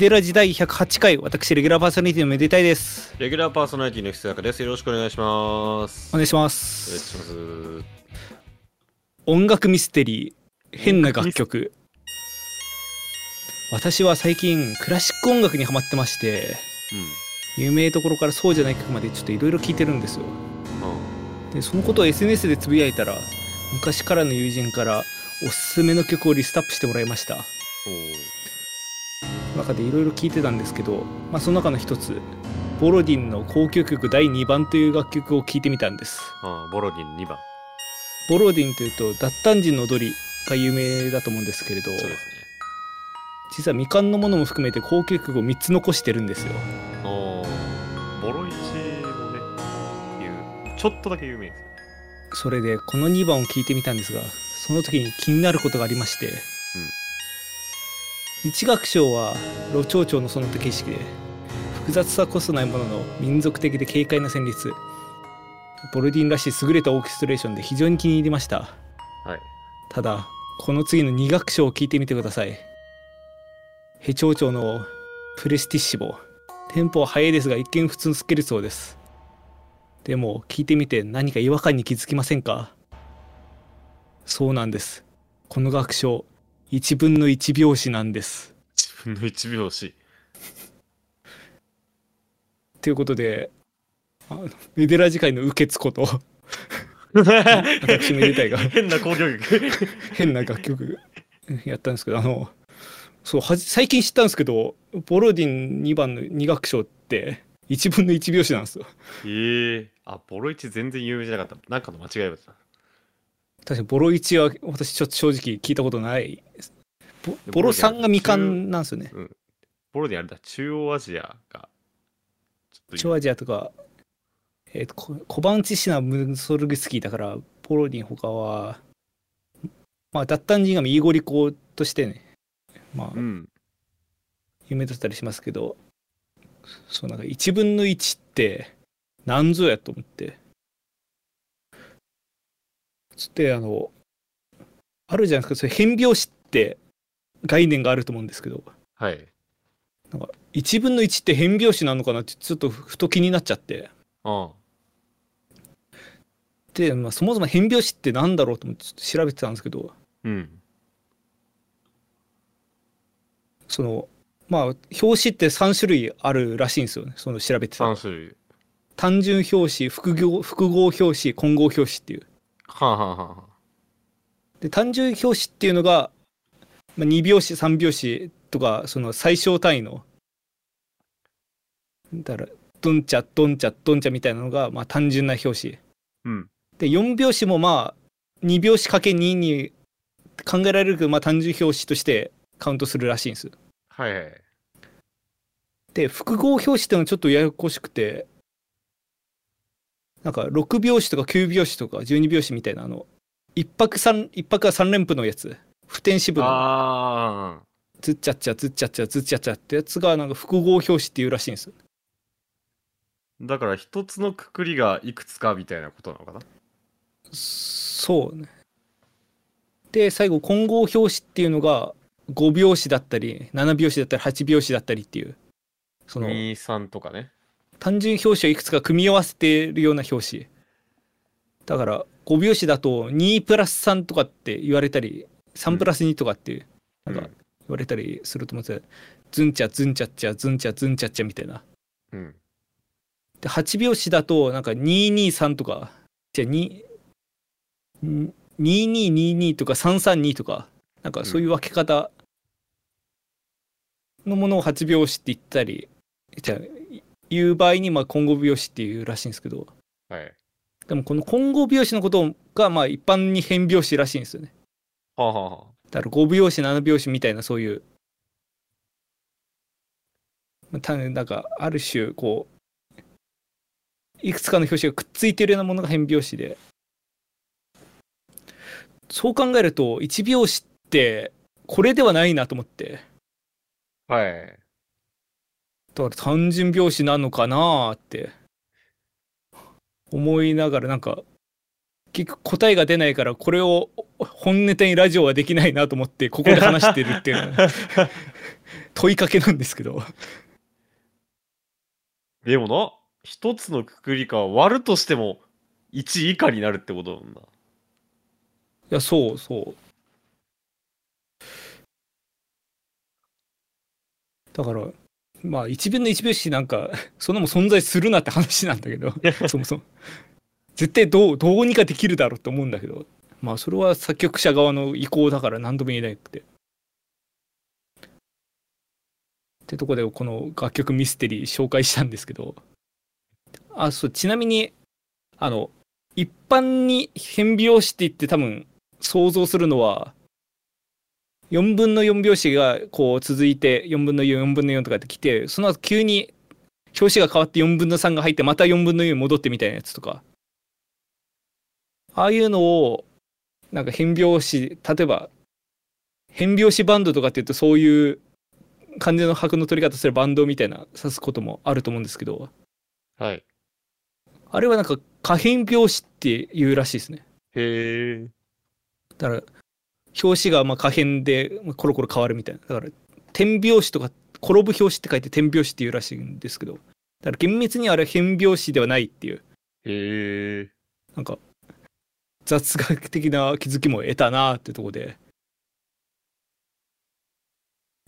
メデラ時代108回、私、レギュラーパーソナリティのめでたいです。レギュラーパーソナリティの久坂です。よろしくお願いします。お願いしまお願いす。します。音楽ミステリー、変な楽曲。私は最近、クラシック音楽にハマってまして、有名どころからそうじゃない曲までちょっといろいろ聴いてるんですよ。うん。うん。で、そのことを SNS でつぶやいたら、昔からの友人からおすすめの曲をリストアップしてもらいました。中でいろいろ聴いてたんですけど、まあ、その中の一つ、ボロディンの交響曲第2番という楽曲を聴いてみたんです。あーボロディン2番。ボロディンというと脱炭人の踊りが有名だと思うんですけれどそうですね。実は未完のものも含めて交響曲を3つ残してるんですよボロイチもね、いう、ちょっとだけ有名ですよね。それでこの2番を聴いてみたんですがその時に気になることがありまして、一楽章はロチョウチョウのその他形式で複雑さこそないものの民族的で軽快な旋律。ボロディンらしい優れたオーケストレーションで非常に気に入りました。はい。ただこの次の2楽章を聞いてみてください。ヘチョウチョウのプレスティッシボ。テンポは速いですが一見普通のスケルツォです。でも聞いてみて何か違和感に気づきませんか？そうなんです。この楽章1分の1拍子なんです自分の1拍子。ということであのメデラ次回の受けつこと私めでたいが 変な交響曲。変な楽曲やったんですけどあのそうはじ最近知ったんですけどボロディン2番の2楽章って1分の1拍子なんですよええあ、ボロイチ全然有名じゃなかった。なんかの間違いだった。確かにボロ1は私ちょっと正直聞いたことない。ボボロ3が未完なんですよね。ボロディンあれだ、中央アジアが。ちょっと超アジアとか、えー、とココバンチシナ・ムソルグスキーだからボロディン他はまあ脱炭人がイーゴリコとしてねまあうん。有名だったりしますけどそうなんか1分の1って何ぞやと思ってつってあのあるじゃないですか。それ変拍子って概念があると思うんですけど。はい。なんか1分の1って変拍子なのかなってちょっとふと気になっちゃって。あで、まあ、そもそも変拍子ってなんだろうと思ってちょっと調べてたんですけど。うん。そのまあ表紙って3種類あるらしいんですよね。その調べてたら。3種類。単純表紙複合複合表紙混合表紙っていうはあ、はあはで単純表紙っていうのが、まあ、2拍子3拍子とかその最小単位のだからドンチャドンチャドンチャみたいなのが、まあ、単純な表紙うん。で4拍子もまあ2拍子かけ2に考えられるけど、まあ、単純表紙としてカウントするらしいんですはいはい。で複合表紙っていうのはちょっとややこしくてなんか6拍子とか9拍子とか12拍子みたいなあの一泊三一泊は3連符のやつ普天支部のああ。ズッチャッチャズッチャッチャズッチャッチャってやつがなんか複合表紙っていうらしいんですよだから一つのくくりがいくつかみたいなことなのかな？そうねで最後混合表紙っていうのが5拍子だったり7拍子だったり8拍子だったりっていうその ?2、3とかね。単純表紙をいくつか組み合わせてるような表紙。だから5拍子だと2プラス3とかって言われたり3プラス2とかってなんかうん。言われたりすると思うんですよズンチャズンチャッチャズンチャズンチャッチャみたいな。うん。で8拍子だとなんか223とかじゃ2 2222とか332とかなんかそういう分け方のものを8拍子って言ったりじゃあいう場合にまあ混合拍子っていうらしいんですけど。はい。でもこの混合拍子のことがまあ一般に変拍子らしいんですよね。はあ、はあはあ、だから5拍子7拍子みたいなそういう。まあたなんかある種こういくつかの拍子がくっついてるようなものが変拍子で。そう考えると1拍子ってこれではないなと思って。はい。だから単純拍子なのかなーって。思いながらなんか結局答えが出ないからこれを本ネタにラジオはできないなと思ってここで話してるっていう 問いかけなんですけど。でもな、一つのくくりか割るとしても1以下になるってことなんだ。いやそうそう。だからまあ1分の1拍子なんかそんなもん存在するなって話なんだけど そもそも。絶対どうどうにかできるだろうと思うんだけど。まあそれは作曲者側の意向だから何とも言えなくて。ってとこでこの楽曲ミステリー紹介したんですけど。あそうちなみにあの一般に変拍子って言って多分想像するのは4分の4拍子がこう続いて4分の44分の4とかってきてその後急に表紙が変わって4分の3が入ってまた4分の4に戻ってみたいなやつとかああいうのをなんか変拍子例えば変拍子バンドとかって言うとそういう感じの拍の取り方するバンドみたいな指すこともあると思うんですけどはい。あれはなんか可変拍子っていうらしいですねへえ。だから表紙がまあ可変でまあコロコロ変わるみたいな。だから点拍子とか転ぶ拍子って書いて点拍子っていうらしいんですけど。だから厳密にあれは変拍子ではないっていう。へえ。なんか雑学的な気づきも得たなってとこで。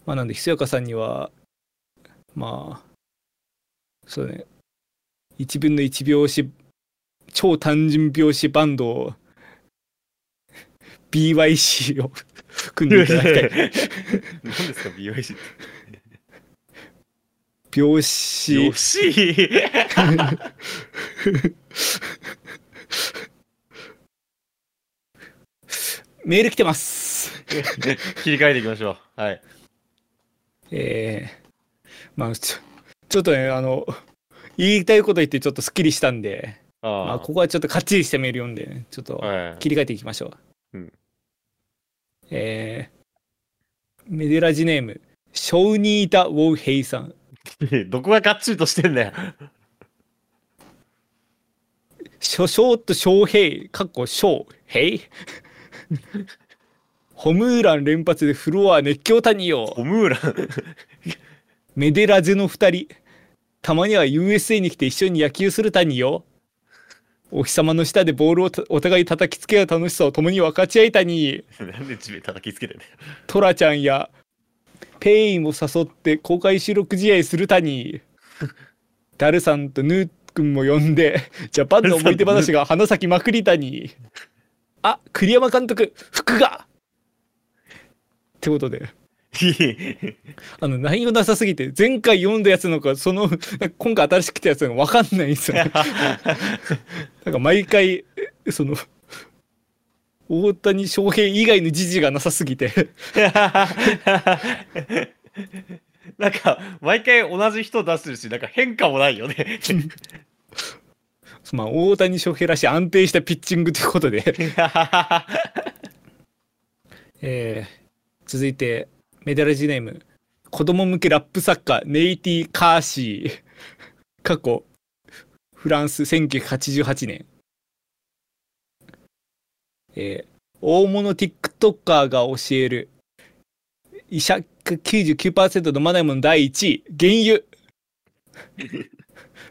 まあなんでひそやかさんにはまあそうね。1分の1拍子超単純拍子バンドを BYC を組んでいただきたい何ですか BYC って。拍子よしメール来てます 切り替えていきましょう。はい。えー、まあちょちょっとねあの言いたいこと言ってちょっとすっきりしたんでまあ、あここはちょっとかっちりしたメール読んで、ね、ちょっとあ。はい。切り替えていきましょう。うんえー、メデラジネーム、ショウニータ・ウォウヘイさん。どこががっちりとしてんだよ。ショショート・ショウヘイ、かっこショウヘイ。ホムーラン連発でフロア熱狂たによ。ホムーラン。メデラジの二人。たまには USA に来て一緒に野球するたによ。お日様の下でボールをたお互い叩きつけ合う楽しさを共に分かち合いたに。なんで地面叩きつけてんだよ。トラちゃんやペインを誘って公開収録試合するたにダルさんとヌー君も呼んでジャパンの思い出話が花咲まくりたに あ栗山監督服がってことで あの内容なさすぎて前回読んだやつなのかその今回新しく来たやつなのか分かんないんですよね。なんか毎回その大谷翔平以外の時事がなさすぎて。なんか、毎回同じ人出してるし、なんか変化もないよね。まあ大谷翔平らしい安定したピッチングということで、えー続いてメダルジネーム。子供向けラップ作家ネイティ・カーシー。過去フランス1988年。えー大物 TikToker が教える。医者99%飲まないもの第1位原油。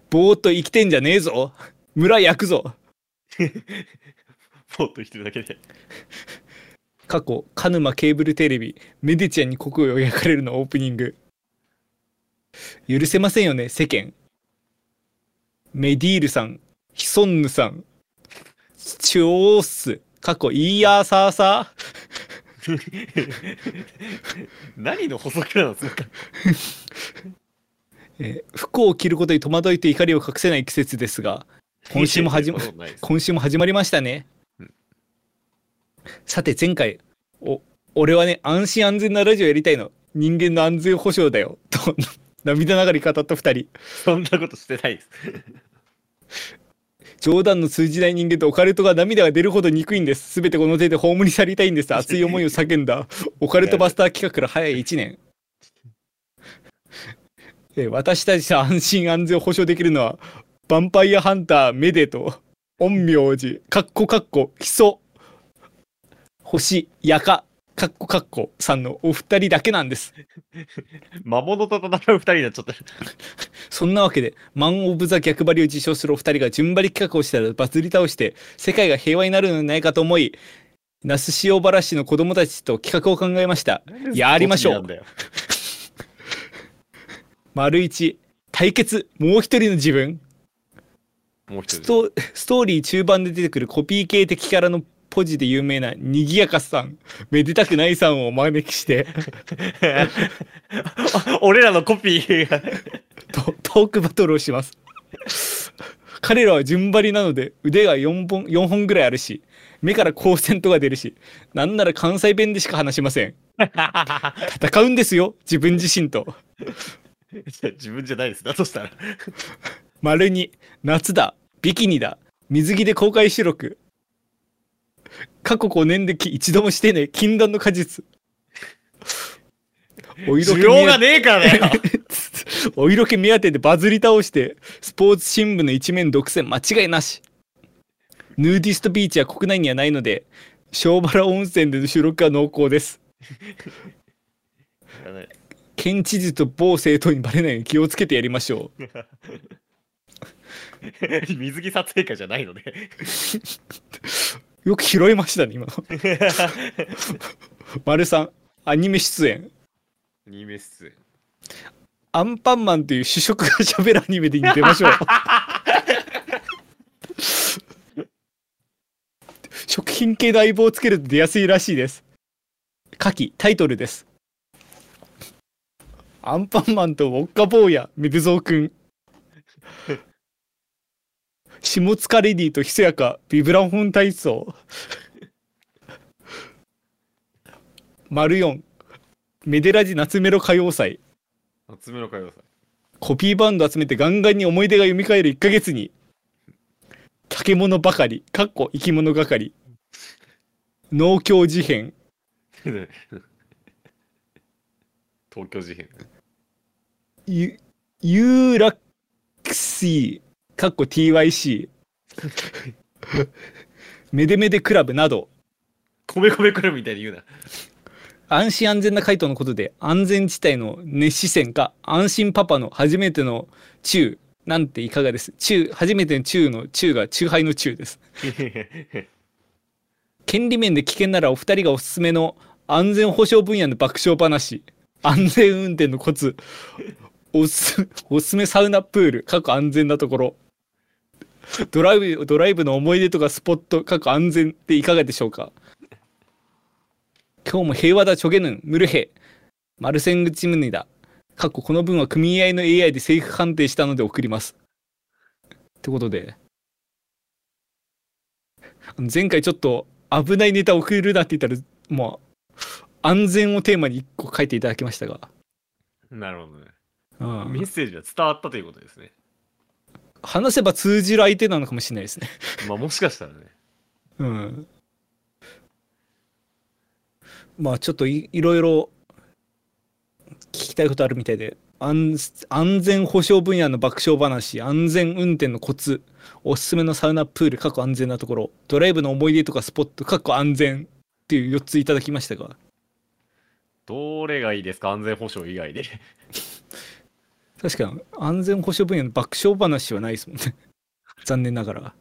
ぼーっと生きてんじゃねえぞ。村焼くぞ。ぼーっと生きてるだけで。過去鹿沼ケーブルテレビメディチアに国を焼かれるのオープニング。許せませんよね世間。メディールさんヒソンヌさん。チョース過去イーヤーサーサ 何の補足なのそのー、えー服を着ることに戸惑いと怒りを隠せない季節ですが今週も始ま今週も始まりましたね、うんさて前回お俺はね安心安全なラジオやりたいの。人間の安全保障だよ。と 涙ながらに語った二人。そんなことしてないです。冗談の通じない人間とオカルトが涙が出るほど憎いんです。全てこの手で葬り去りたいんです。熱い思いを叫んだ。オカルトバスター企画から早い1年。えー私たちの安心安全を保障できるのはヴァンパイアハンターメデと陰陽師。かっこかっこ基礎星やかかっこかっこさんのお二人だけなんです。魔物と戦う二人になっちゃった。そんなわけで、マン・オブ・ザ・逆張りを自称するお二人が順張り企画をしたらバズり倒して、世界が平和になるのではないかと思い、那須塩原市の子供たちと企画を考えました。やりましょう 丸一、対決、もう一人の自分。ス。トストーリー中盤で出てくるコピー系的キャラのポジで有名なにぎやかさん、めでたくないさんをお招きして、俺らのコピーが。トトークバトルをします。彼らは順張りなので腕が4本 ,4 本ぐらいあるし、目から光線とか出るし、なんなら関西弁でしか話しません。戦うんですよ、自分自身と。自分じゃないです。だとしたら。丸に夏だ、ビキニだ、水着で公開収録。過去5年でき一度もしてねえ禁断の果実。お 色需気要がねえからだよ。お色気目当てでバズり倒して、スポーツ新聞の一面独占間違いなし。ヌーディストビーチは国内にはないので、小原温泉での収録は濃厚です。県知事と某政党にバレないように気をつけてやりましょう。水着撮影会じゃないので。よく拾いましたね、今の。丸さん、アニメ出演。ニメス。アンパンマンという主食が喋るアニメでに出ましょう。食品系の相棒をつけると出やすいらしいです。下記、タイトルです。アンパンマンとウォッカ坊や、メデゾーくん。下塚レディとひそやか、ビブラフォン体操。丸4、メデラジ夏メロ歌謡祭。集めの歌謡祭。コピーバンド集めてガンガンに思い出が蘇る1ヶ月に、竹物ばかり、かっこ生き物係、農協事変、東京事変。ユユーラクシー、かっこ TYC、メデメデクラブなど、米米クラブみたいに言うな。安心安全な回答のことで、安全地帯の熱視線か、安心パパの初めての中、なんていかがです。中、初めての中の中が中杯の中です。権利面で危険ならお二人がおすすめの安全保障分野の爆笑話。安全運転のコツ。おすおすすめサウナプール。過去安全なところドライブドライブの思い出とかスポット過去安全っていかがでしょうか？今日も平和だチョゲヌンムルヘ。マルセングチムニだ。過去この文は組合の AI でセーフ判定したので送ります。ってことで。前回ちょっと危ないネタ送るなって言ったらもう安全をテーマに1個書いていただきましたが、なるほどね。うん。メッセージが伝わったということですね。話せば通じる相手なのかもしれないですね。まあもしかしたらね。うん。まあちょっといいろいろ聞きたいことあるみたいで安安全保障分野の爆笑話安全運転のコツおすすめのサウナプール過去安全なところドライブの思い出とかスポット過去安全っていう4ついただきましたがどれがいいですか？安全保障以外で。確かに安全保障分野の爆笑話はないですもんね。残念ながら。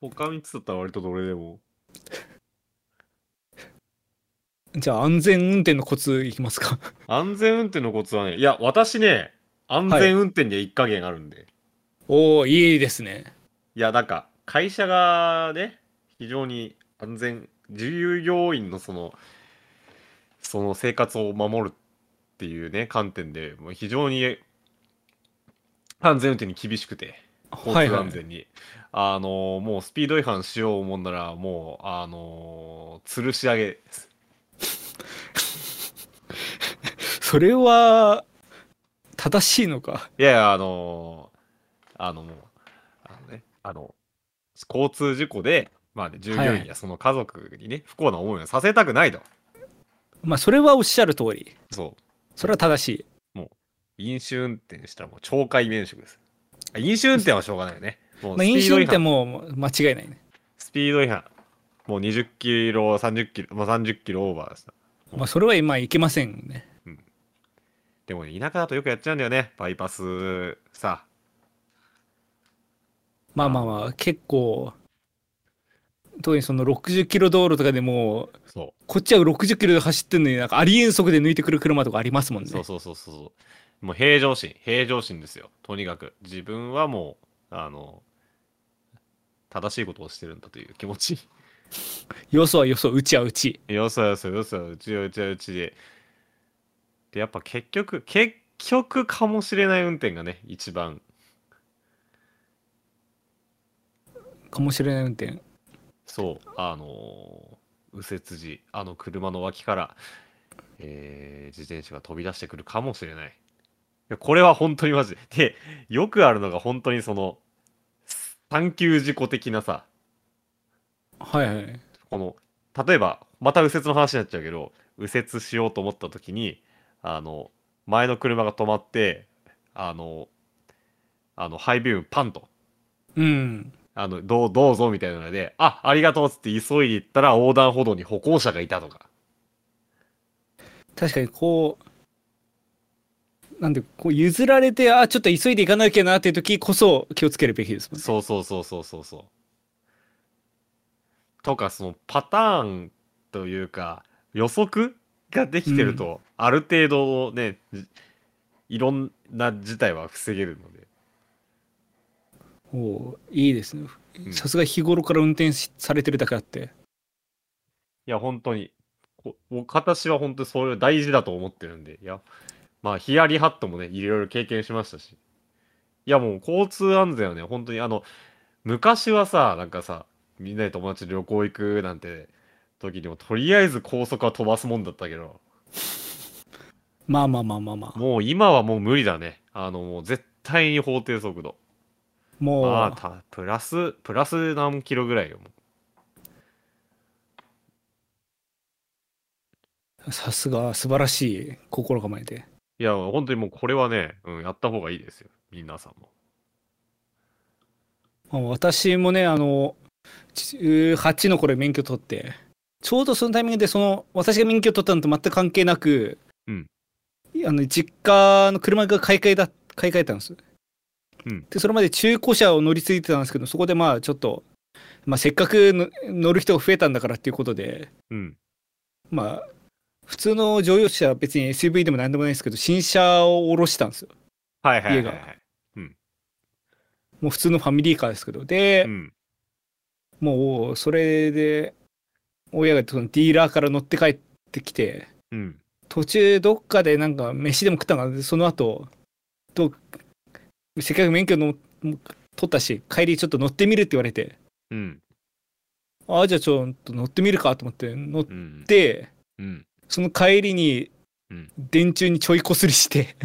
他3つだったら割とどれでも。じゃあ安全運転のコツいきますか。安全運転のコツはね、いや、私ね、安全運転には一加減あるんで。おおいいですね。いや、なんか、会社がね、非常に安全、従業員のその、その生活を守るっていうね、観点で、もう非常に安全運転に厳しくて、交通はいはい安全に。あのもうスピード違反しよう思んなら、もう、あの吊るし上げです。それは正しいのか？いやいや、あのあのもう、あのね、あの、交通事故で、まあね、従業はい員やその家族にね、不幸な思いをさせたくないと。まあそれはおっしゃる通りそう。それは正しい飲酒運転したらもう懲戒免職です。あ飲酒運転はしょうがないよね。もう飲酒運転。も間違いないねスピード違反。もう20キロ、30キロ、まあ、30キロオーバーです。まあそれは今いけませんねでも、ね、田舎だとよくやっちゃうんだよね。バイパスさ。まあまあまあ結構特にその60キロ道路とかでもうそこっちは60キロで走ってんのになんかありえん速で抜いてくる車とかありますもんう。ねそうそうそうそうそう。もう平常心、平常心ですよ。とにかく。自分はもう、あの、正しいことをしてるんだという気持ち。よそはよそ、うちはうち。よそよそよそうちはうちはうちで。で、やっぱ結局、結局かもしれない運転がね、一番。かもしれない運転。そう、あのー右折時、あの車の脇から、えー自転車が飛び出してくるかもしれない。いやこれは本当にマジで。で、よくあるのが本当にその、産休事故的なさ、はいはい。この、例えば、また右折の話になっちゃうけど、右折しようと思った時に、あの、前の車が止まって、あの、あの、ハイビームパンと、うん。あの、どう、どうぞみたいなので、あ、ありがとうっつって急いで行ったら横断歩道に歩行者がいたとか。確かにこう、なんで、こう譲られて、あ、ちょっと急いで行かなきゃなっていう時こそ気をつけるべきですもんね。そうそうそうそうそうそう。とか、そのパターンというか、予測ができてると、ある程度ね、じいろんな事態は防げるので。おういいですねう。んさすが日頃から運転しされてるだけあって。いや、本当に、こもう形は本当にそういう大事だと思ってるんで、いや、まあ、ヒヤリハットもね、いろいろ経験しましたし。いや、もう交通安全はね、本当にあの、昔はさ、なんかさ、みんなで友達で旅行行くなんて時にも、とりあえず高速は飛ばすもんだったけど、まあまあまあまあまあ。もう今はもう無理だね。あの、もう絶対に法定速度。もう、まあ、たプラス、プラス何キロぐらいよ。さすが素晴らしい心構えで。いや、本当にもうこれはね、うん、やった方がいいですよ。皆さんも。まあ私もね、あの、18の頃免許取って、ちょうどそのタイミングで、その、私が免許取ったのと全く関係なく、うんあの、実家の車が買い替えだ、買い替えたんです。うんで、それまで中古車を乗り継いでたんですけど、そこでまあ、ちょっと、まあ、せっかくの乗る人が増えたんだからっていうことで、うん。まあ、普通の乗用車は別に SUV でも何でもないですけど、新車を下ろしたんですよ。はいはいはい、は家がい。もう普通のファミリーカーですけど。で、うん。もうそれで親がそのディーラーから乗って帰ってきてうん。途中どっかでなんか飯でも食ったのかなその後どうせっかく免許の取ったし帰りちょっと乗ってみるって言われてうん。ああじゃあちょっと乗ってみるかと思って乗っうん。てうん。その帰りにうん電柱にちょいこすりして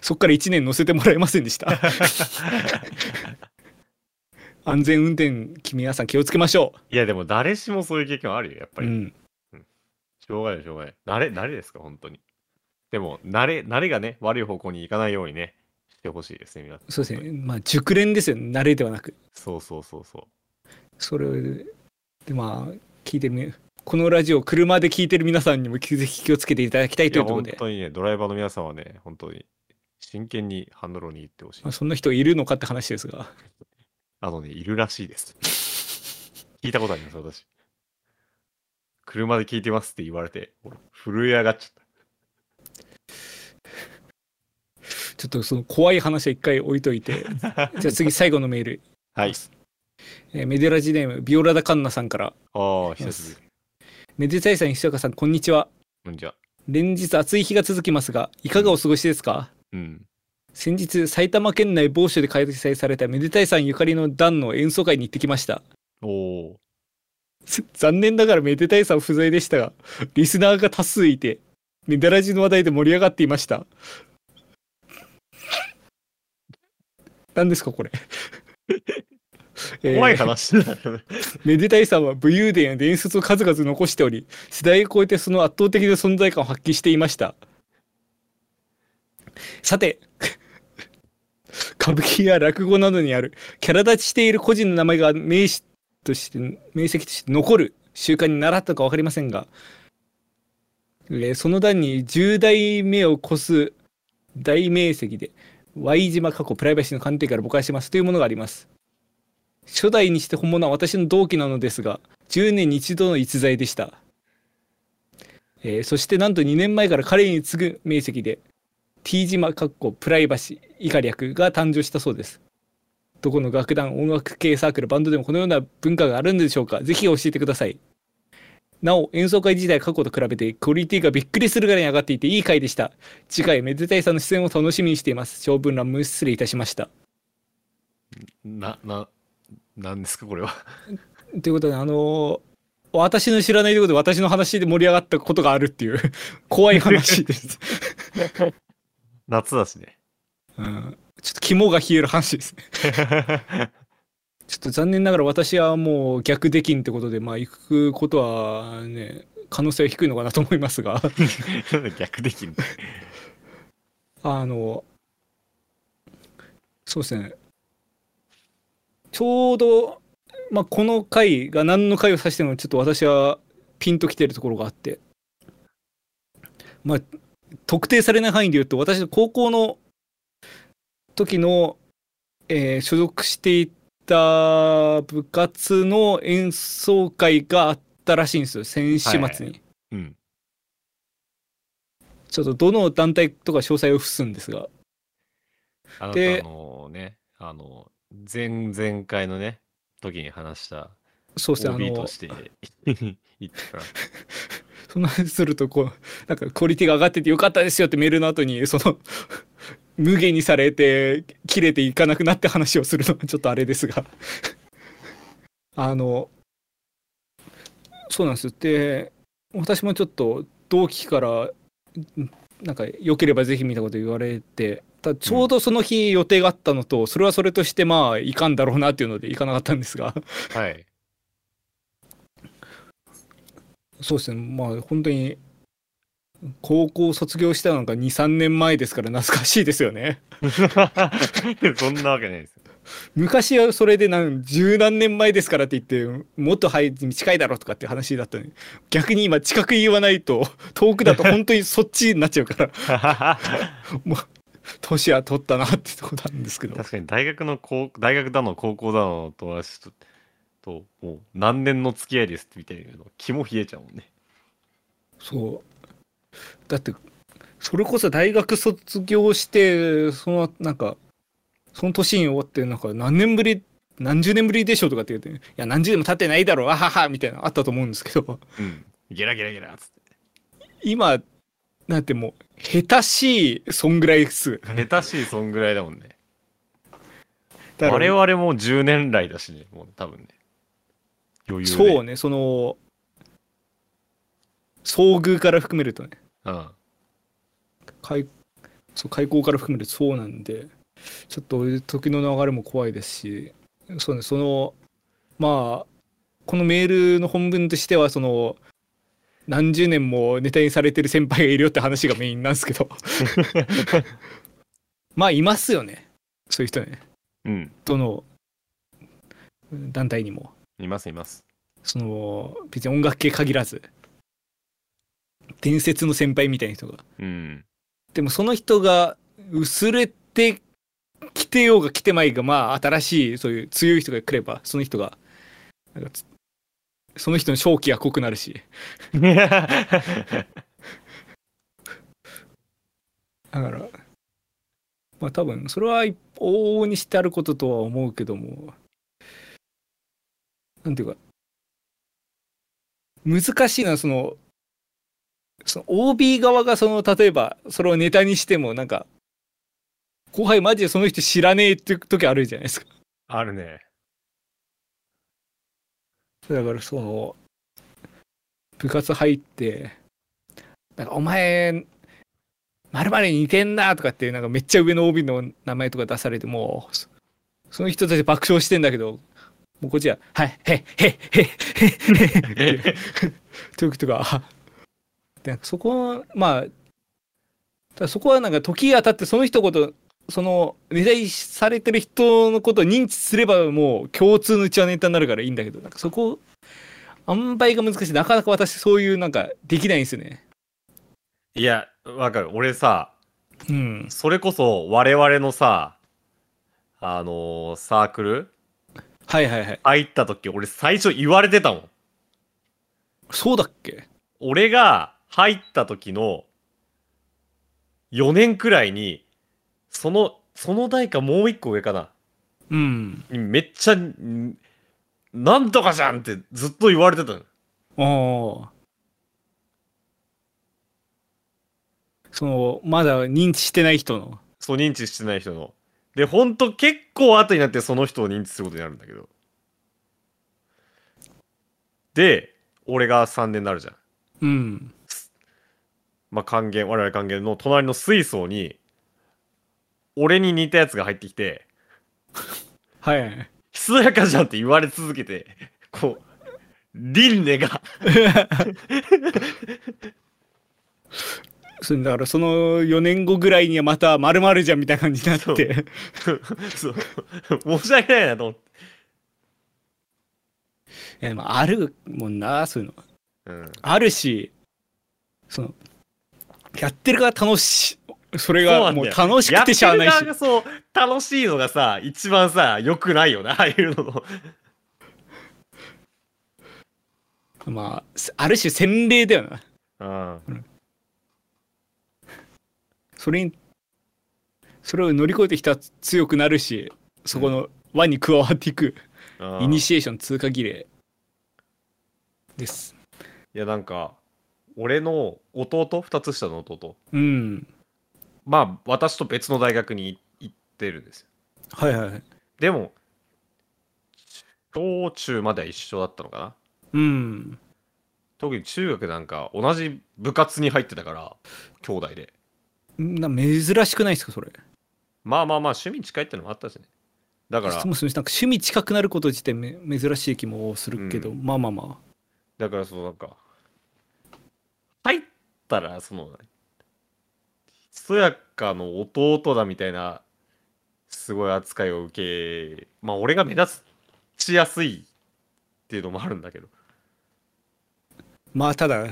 そっから1年乗せてもらえませんでした 安全運転皆さん気をつけましょいや、でも誰しもそういう経験はあるよ、やっぱう、うり。ん、しょうがない、しょうがない。慣れ、慣れですか、本当に。でも、慣れ、慣れがね、悪い方向に行かないようにね、してほしいですね、皆さん。そうですねまあ熟練ですよね慣れではなくそうそうそうそう。それでまあ聞いてるねこのラジオ車で聞いてる皆さんにもぜひ気をつけていただきたいというところで、本当にね、ドライバーの皆さんはね、本当に、真剣にハンドルに行ってほしいまあ、。そんな人いるのかって話ですが あのね、いるらしいです。聞いたことあります、私。車で聞いてますって言われて、俺震え上がっちゃった。ちょっとその怖い話は一回置いといて じゃあ次最後のメール、はい。えーメデラジネームビオラダカンナさんからああ、久しぶり。めでたいさん石岡さんこんにちはこんにちは。連日暑い日が続きますがいかがお過ごしですか、うん。先日埼玉県内某所で開催されためでたいさんゆかりの団の演奏会に行ってきましたおお。残念ながらめでたいさん不在でしたが、リスナーが多数いて、メダラジの話題で盛り上がっていました。何ですかこれ。え ー怖い話だよね。めでたいさんは武勇伝や伝説を数々残しており、世代を超えてその圧倒的な存在感を発揮していました。さて、歌舞伎や落語などにあるキャラ立ちしている個人の名前が名しとして名跡として残る習慣に習ったか分かりませんが、えーその段に10代目を越す大名跡で Y 島過去プライバシーの観点から誤解しますというものがあります。初代にして本物は私の同期なのですが10年に一度の逸材でした、えーそしてなんと2年前から彼に次ぐ名跡で T 島かっこプライバシー以下略が誕生したそうです。どこの楽団音楽系サークルバンドでもこのような文化があるんでしょうか。ぜひ教えてください。なお演奏会自体過去と比べてクオリティがびっくりするぐらいに上がっていていい回でした。次回めでたいさんの出演を楽しみにしています。長文乱文失礼いたしました。な、な、なんですか、これは？ということであのー私の知らないとことで私の話で盛り上がったことがあるっていう怖い話です、夏だしね。うん、ちょっと肝が冷える話ですね ちょっと残念ながら私はもう逆できんってことでまあ行くことはね可能性は低いのかなと思いますが。逆できんの？あのそうですね。ちょうど、まあ、この回が何の回を指してもちょっと私はピンときてるところがあって。まあ特定されない範囲で言うと私の高校の時の、えー所属していた部活の演奏会があったらしいんですよ先週末に、はいはいうん。ちょっとどの団体とか詳細を伏すんですがあなでたのね、あの、前々回のね、時に話したそうですねあ OB のとして 言ってから。そんな話するとこうなんかクオリティが上がっててよかったですよってメールの後にその無限にされて切れていかなくなって話をするのはちょっとあれですが。あのそうなんですよ。で私もちょっと同期からんなんか良ければぜひ見たこと言われてただちょうどその日予定があったのと、それはそれとしてまあいかんだろうなっていうので行かなかったんですが。はい。そうですね。まあ本当に高校卒業したのが23年前ですから懐かしいですよね そんなわけないですよ。昔はそれでなん十何年前ですからって言ってもっと早く近いだろうとかって話だったのに逆に今近く言わないと遠くだと本当にそっちになっちゃうから もう年は取ったなってとこなんですけど確かに大学の高大学だの高校だの友達とともう何年の付き合いですってみたいなの肝冷えちゃうもんね。そうだってそれこそ大学卒業してそのなんかその年に終わってなんか何年ぶり何十年ぶりでしょうとかって言って「いや何十年も経ってないだろうあはは」みたいなのあったと思うんですけどうん。ゲラゲラゲラっつって。今なんてもう下手しいそんぐらいです下手しいそんぐらいだもんね。我々も10年来だしね、もう多分ね。余裕で。そうねその遭遇から含めるとねうん。開そう開口から含めるとそうなんでちょっと時の流れも怖いですしそうねそのまあこのメールの本文としてはその何十年もネタにされてる先輩がいるよって話がメインなんですけど まあいますよねそういう人ねうん。どの団体にもいますいます。その別に音楽系限らず伝説の先輩みたいな人がうん。でもその人が薄れてきてようが来てまいがまあ新しいそういう強い人が来ればその人がその人の正気が濃くなるし だからまあ多分それは一往々にしてあることとは思うけどもなんていうか難しいのはそのその OB 側がその例えばそれをネタにしてもなんか後輩マジでその人知らねえって時あるじゃないですかあるね。だからその部活入ってなんかお前まるまるに似てんなとかってなんかめっちゃ上の OB の名前とか出されてもそその人たち爆笑してんだけどもうこっちは「はいへっへっへっへっへっへ」時とかでなんかそこはまあそこはなんか時が経ってその一言その値題されてる人のことを認知すればもう共通のうちはネタになるからいいんだけどなんかそこ塩梅が難しい。なかなか私そういうなんかできないんですよね。いやわかる。俺さうん。それこそ我々のさあのーサークル？はいはいはい。入った時俺最初言われてたもん。そうだっけ？俺が入った時の4年くらいにそのその代かもう一個上かな。うん。めっちゃんなんとかじゃんってずっと言われてたの。そのまだ認知してない人の。そう認知してない人の。でほんと結構後になってその人を認知することになるんだけど。で俺が3年になるじゃん。うんまあ還元我々還元の隣の水槽に俺に似たやつが入ってきてはい。はい「ひそやかじゃん」って言われ続けてこう輪廻が。そうだからその4年後ぐらいにはまた〇〇じゃんみたいな感じになって。そう。申し訳ないなと思って、いやでもあるもんなそういうの。うん、あるしそのやってるから楽しい。それがもう楽しくてしゃあないし。そう楽しいのがさ一番さ良くないよな ああいうのの。まあある種洗礼だよな。うん。それにそれを乗り越えてきたら強くなるしそこの輪に加わっていくうん。イニシエーション通過儀礼です。いやなんか俺の弟？2つ下の弟。うん。まあ私と別の大学に行ってるんですよ。はいはいはい。でも小中までは一緒だったのかな？うん。特に中学なんか同じ部活に入ってたから兄弟で。な珍しくないですかそれ？まあまあまあ趣味近いってのもあったしね。だからそもそもなんか趣味近くなること自体め珍しい気もするけど、うまあまあまだからそのなんか入ったらそのひそやかの弟だみたいなすごい扱いを受けまあ俺が目立ちやすいっていうのもあるんだけど。あまあただ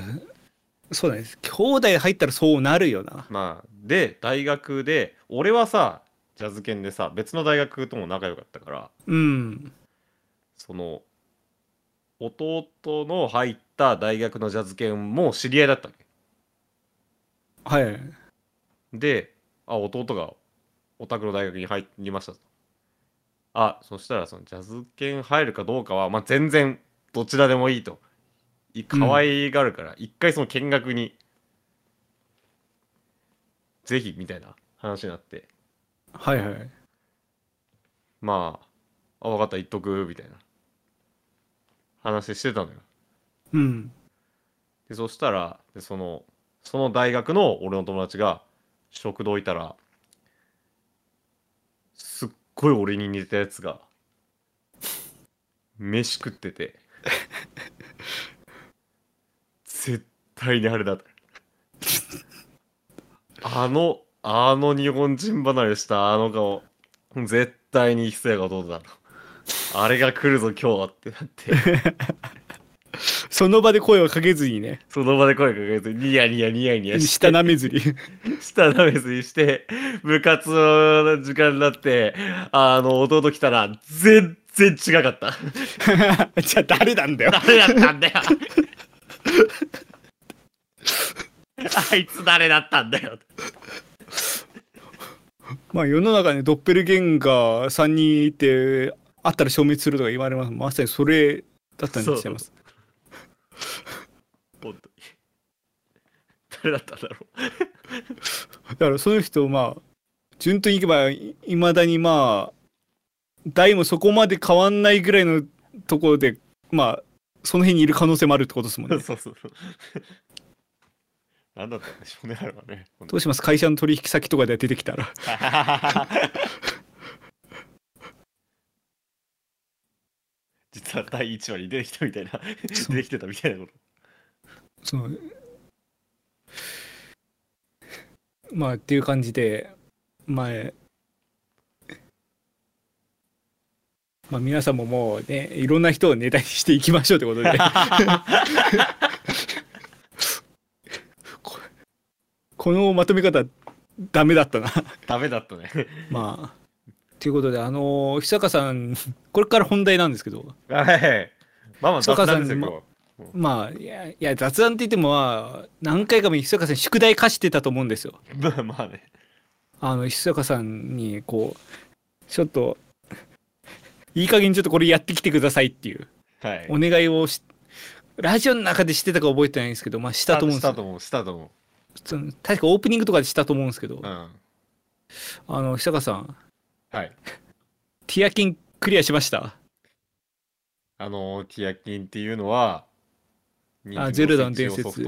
そうだね。兄弟入ったらそうなるよな。まあで大学で俺はさジャズ犬でさ別の大学とも仲良かったから。うん。その弟の入った大学のジャズ犬も知り合いだったわけ。はい。であ弟がお宅の大学に入りましたと。あそしたらそのジャズ犬入るかどうかは、まあ、全然どちらでもいいと。い可愛がるから、一回その見学にぜひみたいな話になって。はいはい。まああ分かった言っとくみたいな話してたのよ。うん。でそしたらでそのその大学の俺の友達が食堂いたらすっごい俺に似たやつが飯食ってて絶対にあれだと。あのあの日本人離れしたあの顔絶対に一世が弟だとあれが来るぞ今日はってなって。その場で声をかけずにね。その場で声かけてニヤニヤニヤニヤして。下なめずに。下なめずにして部活の時間になってあの弟来たら全然違かった。じゃあ誰なんだよ。誰だったんだよ。あいつ誰だったんだよ。まあ世の中にドッペルゲンガー3人いてあったら消滅するとか言われます。まさにそれだったんでございます。本当に誰だったんだろだからその人まあ順当にいけばいいまだにまあ代もそこまで変わんないぐらいのところでまあその辺にいる可能性もあるってことですもんうねそう。そうそう何だったんでしょうねあれはね。本どうします？会社の取引先とかで出てきたら 実は第1話に出てきたみたいな出てきてたみたいなこと。そう。まあっていう感じで前、まあ、皆さんももうねいろんな人をネタにしていきましょうってことで。このまとめ方ダメだったな。ダメだったね。まあということであの久坂さん これから本題なんですけどはい。まあまあ、雑談ですよ、まあいやいや雑談って言ってもまあ何回かも久坂さん宿題課してたと思うんですよ まあまあね。あの久坂さんにこうちょっといい加減ちょっとこれやってきてくださいっていうはい。お願いをしラジオの中でしてたか覚えてないんですけどまあしたと思うんですよしたと思う、したと思その確かオープニングとかでしたと思うんですけど、う。うん。あの久坂さんはい。ティアキンクリアしました？あの、ティアキンっていうのは、あゼルダの伝説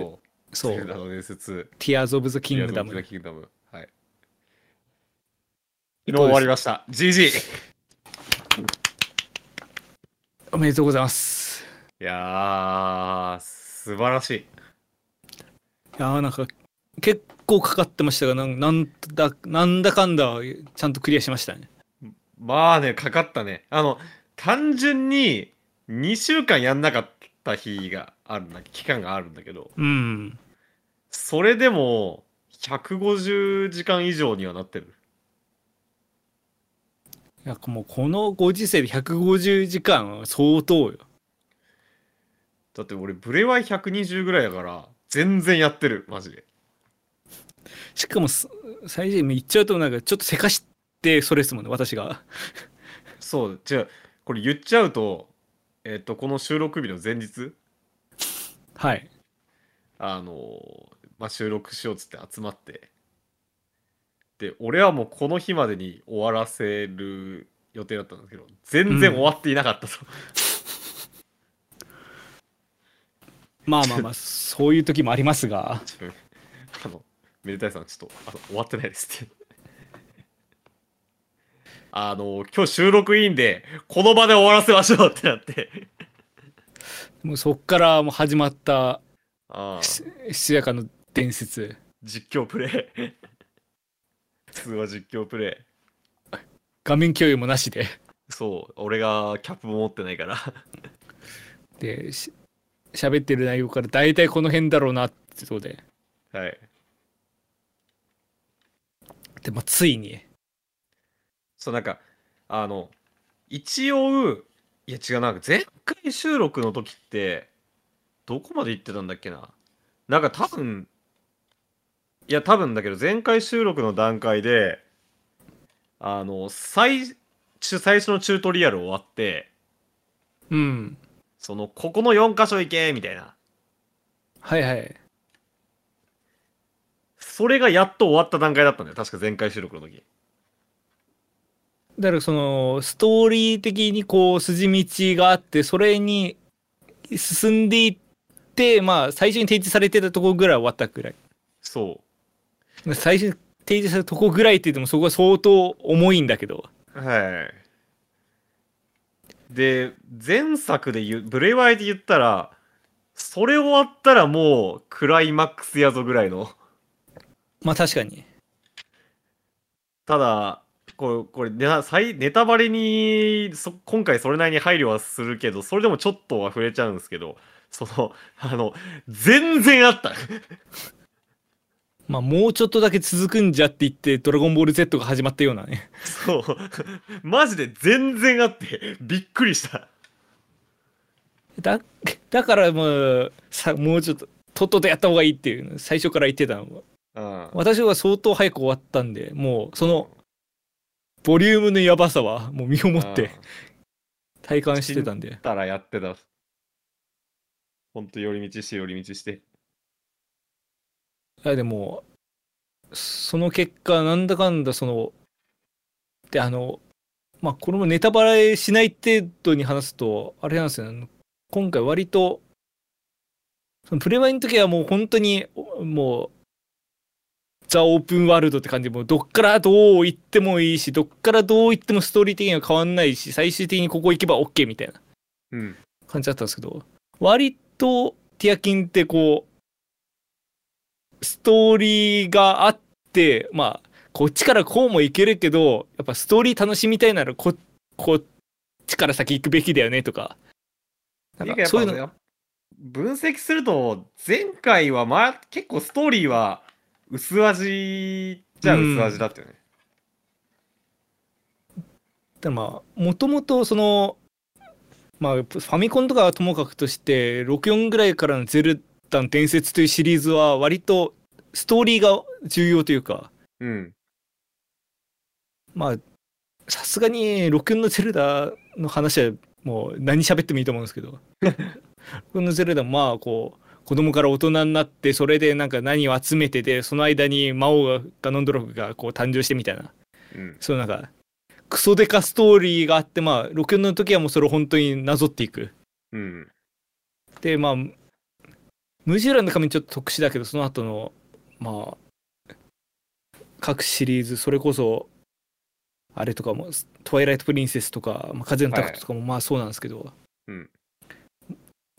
そうゼルダの伝説。ティアーズ・オブ・ザ・キングダティアーズオブザキングダム。はい。昨日終わりました。GG! おめでとうございますいやー、素晴らしい。いやーなんか結構かかってましたがなんなんだなんだかんだちゃんとクリアしましたねまあね、かかったね。あの、単純に2週間やんなかった日があるんだ、期間があるんだけど、うんそれでも150時間以上にはなってる。いやもうこのご時世で150時間は相当よだって俺、ブレワイ120ぐらいだから、全然やってる、マジで。しかもす最初に言っちゃうとなんかちょっとせかしてそれですもんね私が。そう、違う、これ言っちゃうと、えっと、この収録日の前日、はい。あのまあ、収録しようっつって集まって、で、俺はもうこの日までに終わらせる予定だったんですけど、全然終わっていなかったと。まあまあまあそういう時もありますが。あの、めでたいさん、ちょっと、あの終わってないですって。あの、今日収録いいんで、この場で終わらせましょうってなって。もうそっからもう始まったああ、ししやかの伝説実況プレイ。通話実況プレイ。画面共有もなしでそう、俺がキャップも持ってないから。でし喋ってる内容から大体この辺だろうなってとこではい。で、まあ、ついにそう、なんか、あの、一応、いや違う、なんか前回収録の時って、どこまで行ってたんだっけな？なんか多分、いや多分だけど、前回収録の段階で、あの、最、中最初のチュートリアル終わって、うんその、ここの4箇所行けみたいな。はいはいそれがやっと終わった段階だったんだよ。確か前回収録の時。だからそのストーリー的にこう筋道があってそれに進んでいってまあ最初に提示されてたとこぐらい終わったぐらいそう。最初に提示されたとこぐらいって言ってもそこは相当重いんだけどはい。で、前作で言う、ブレワイで言ったら、それ終わったらもうクライマックスやぞぐらいの。まあ確かにただ、これ、これネタ再ネタバレにそ、今回それなりに配慮はするけど、それでもちょっとは触れちゃうんですけど、その、あの、全然あった。まあもうちょっとだけ続くんじゃって言って「ドラゴンボール Z」が始まったようなねそう。マジで全然あって、びっくりした。だだからもうさもうちょっととっととやった方がいいっていうの最初から言ってたのうん。私は相当早く終わったんでもうそのボリュームのやばさはもう身をもって体感してたんでたらやってた。ほんと寄り道して寄り道して。いやでもその結果なんだかんだそのであのまあこれもネタバレしない程度に話すとあれなんですよね今回割とそのプレワイの時はもう本当にもうザ・オープンワールドって感じでもうどっからどう行ってもいいしどっからどう行ってもストーリー的には変わんないし最終的にここ行けば OK みたいなうん。感じだったんですけど割とティアキンってこうストーリーがあってまあこっちからこうもいけるけどやっぱストーリー楽しみたいならここっちから先行くべきだよねとかなんかそういうの分析すると前回はまあ結構ストーリーは薄味じゃ薄味だったよね。でまあもともとそのまあファミコンとかはともかくとして64ぐらいからの「ゼルダの伝説」というシリーズは割とストーリーが重要というかうん。まあさすがに64のゼルダの話はもう何喋ってもいいと思うんですけど 64のゼルダもまあこう子供から大人になってそれでなんか何を集めてでその間に魔王がガノンドロフがこう誕生してみたいな。うん。そうなんかクソデカストーリーがあってまあ64の時はもうそれを本当になぞっていく。うん。でまあムジュラの神ちょっと特殊だけどその後のまあ各シリーズそれこそあれとかも「トワイライト・プリンセス」とか「まあ、風のタクト」とかもまあそうなんですけど、うん。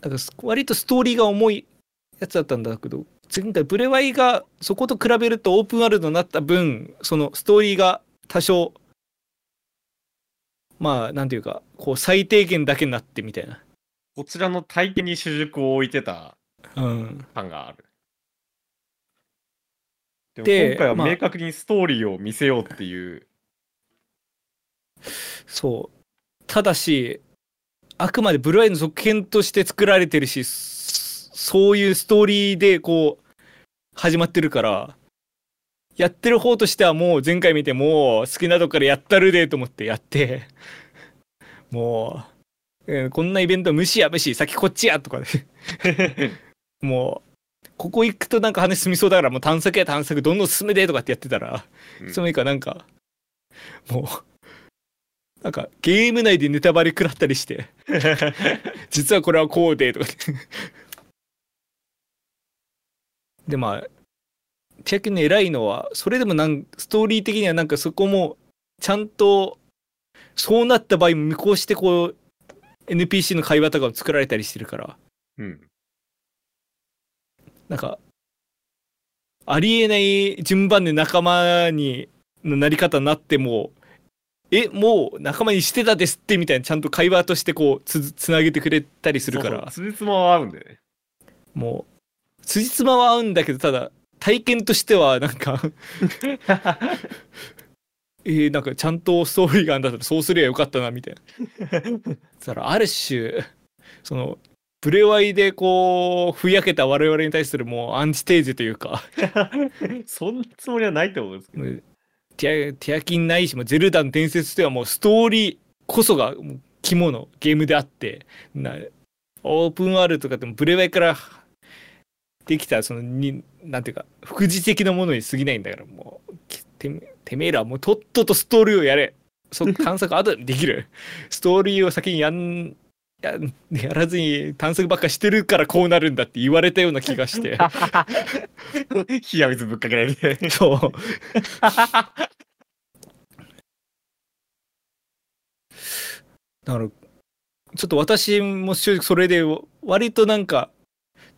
なんかす割とストーリーが重いやつだったんだけど前回ブレワイがそこと比べるとオープンワールドになった分そのストーリーが多少まあなんていうかこう最低限だけになってみたいな。こちらの体験に主軸を置いてたうん感がある。でもで今回はまあ明確にストーリーを見せようっていう。そう。ただし、あくまでブルーアイの続編として作られてるし、そそういうストーリーでこう、始まってるから、やってる方としてはもう前回見てもう好きなとこからやったるでと思ってやって、もう、えーこんなイベント無視や無視、先こっちやとかで、もう、ここ行くとなんか話進みそうだからもう探索や探索どんどん進めてとかってやってたら、うん。その以下なんかもうなんかゲーム内でネタバレ食らったりして 実はこれはこうでとかでまあ千秋の偉いのはそれでもなんストーリー的にはなんかそこもちゃんとそうなった場合も見越してこう NPC の会話とかを作られたりしてるからうん。なんかありえない順番で仲間にのなり方になってもえもう仲間にしてたですってみたいなちゃんと会話としてこうつつなげてくれたりするからそうそう。つじつまは合うんだよね。もう辻褄は合うんだけどただ体験としてはなんか えー、なんかちゃんとストーリーがあるんだったらそうすりゃよかったなみたいな。だからある種そのブレワイでこうふやけた我々に対するもうアンチテーゼというか そんなつもりはないと思うんですけど。もうティアティアキンないしもうゼルダの伝説ではもうストーリーこそがもう肝のゲームであってなオープンワールドとかでもブレワイからできたそのになんていうか副次的なものに過ぎないんだからもうきてめてめえらはもうとっととストーリーをやれ。そ 探索後でできる。ストーリーを先にやんややらずに探索ばっかしてるからこうなるんだって言われたような気がして。冷や水ぶっかけられて。そう。だからちょっと私も正直それで割となんか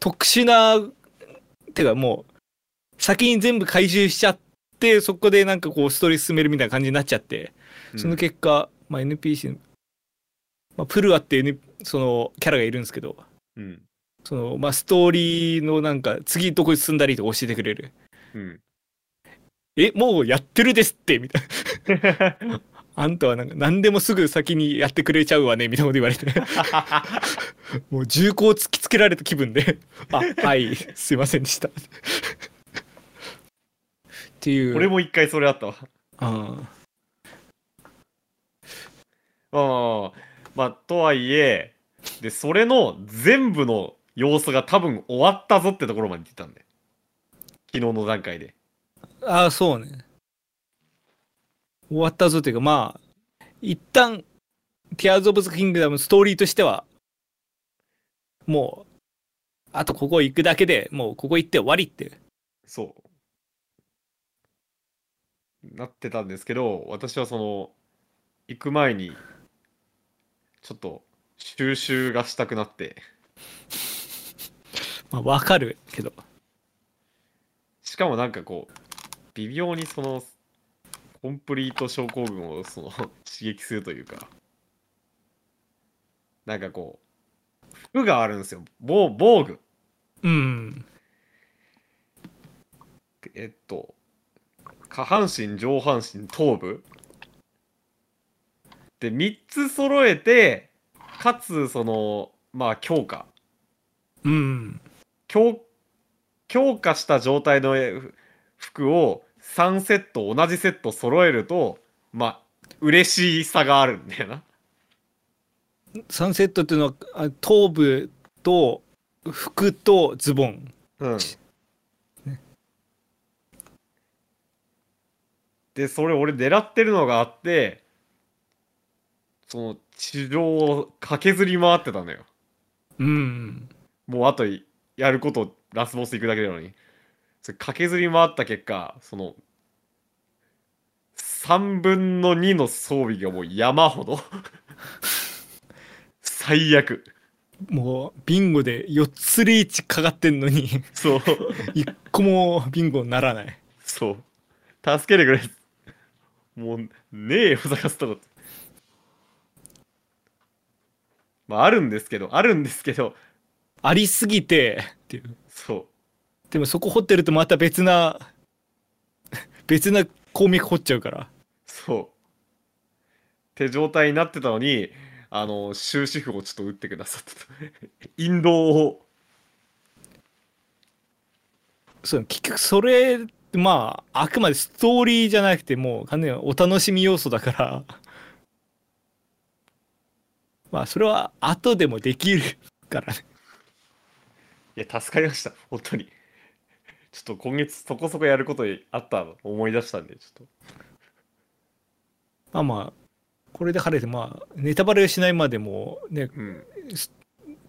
特殊なてかもう先に全部回収しちゃってそこでなんかこうストーリー進めるみたいな感じになっちゃって、その結果、まあ、NPC、まあ、プルアっていう、N、そのキャラがいるんですけどうん。その、まあ、ストーリーのなんか次どこに進んだりとか教えてくれるうん。えもうやってるですってみたいな あんたはなんか何でもすぐ先にやってくれちゃうわねみたいなこと言われて。もう銃口突きつけられた気分で。あはい。すいませんでした。っていう。俺も一回それあったわ。あまあ。まあまあ、まあ、とはいえ、で、それの全部の様子が多分終わったぞってところまで言ってたんで。昨日の段階で。ああそうね終わったぞというかまあ一旦ティアーズ・オブ・ザ・キングダムストーリーとしてはもうあとここ行くだけでもうここ行って終わりってそう。なってたんですけど、私はその、行く前に、ちょっと収集がしたくなって、まあわかるけど。しかもなんかこう、微妙にその、コンプリート症候群をその 刺激するというか、なんかこう服があるんですよ。防防具。うん。えっと下半身上半身頭部。で3つ揃えてかつそのまあ強化。うん。強強化した状態のえ服を3セット同じセット揃えるとまあ嬉しさがあるんだよな。サンセットっていうのはあ頭部と服とズボン。うん。ね。でそれ俺狙ってるのがあってその地上を駆けずり回ってたのよ。うん。もうあとやることラスボス行くだけなのに駆けずり回った結果その3分の2の装備がもう山ほど。最悪。もうビンゴで4つリーチかかってんのにそう。1個もビンゴにならない。そう。助けてくれ。もうねえよ探すとこ。まああるんですけどあるんですけど。ありすぎてっていう。そうでもそこ掘ってるとまた別な 別な鉱脈掘っちゃうから。そう。って状態になってたのにあの終止符をちょっと打ってくださった。と引導を。そう結局それまああくまでストーリーじゃなくてもう完全にお楽しみ要素だから。まあそれは後でもできるからね。いや助かりました。本当にちょっと今月そこそこやることあったの思い出したんでちょっと。まあまあこれで晴れてまあネタバレしないまでもねうん。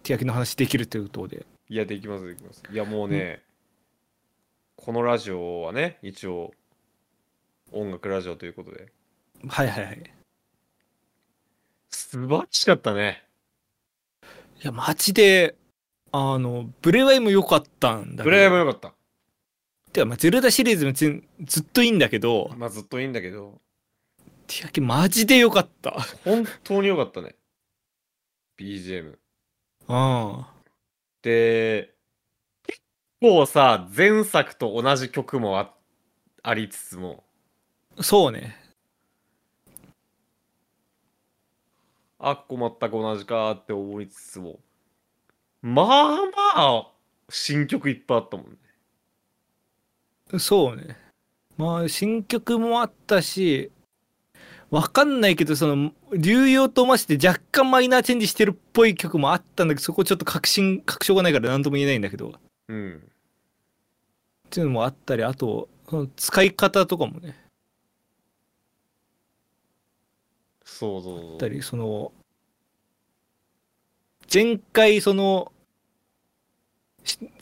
手焼きの話できるということで。いやできますできます。いやもうね、このラジオはね一応音楽ラジオということで。はいはいはい。素晴らしかったね。いやマジであのブレワイも良かったんだけど。ブレイも良かったてかまあゼルダシリーズもずずっといいんだけどまあずっといいんだけど。手焼きマジで良かった。本当に良かったね。BGM うん。で結構さ前作と同じ曲もあありつつも。そうね。あっこ全く同じかって思いつつも。まあまあ新曲いっぱいあったもんねそうね。まあ新曲もあったしわかんないけどその流用とまして若干マイナーチェンジしてるっぽい曲もあったんだけどそこちょっと確信確証がないから何とも言えないんだけど。っうん。ていうのもあったりあとその使い方とかもね。そうそうそう。あったりその前回そのし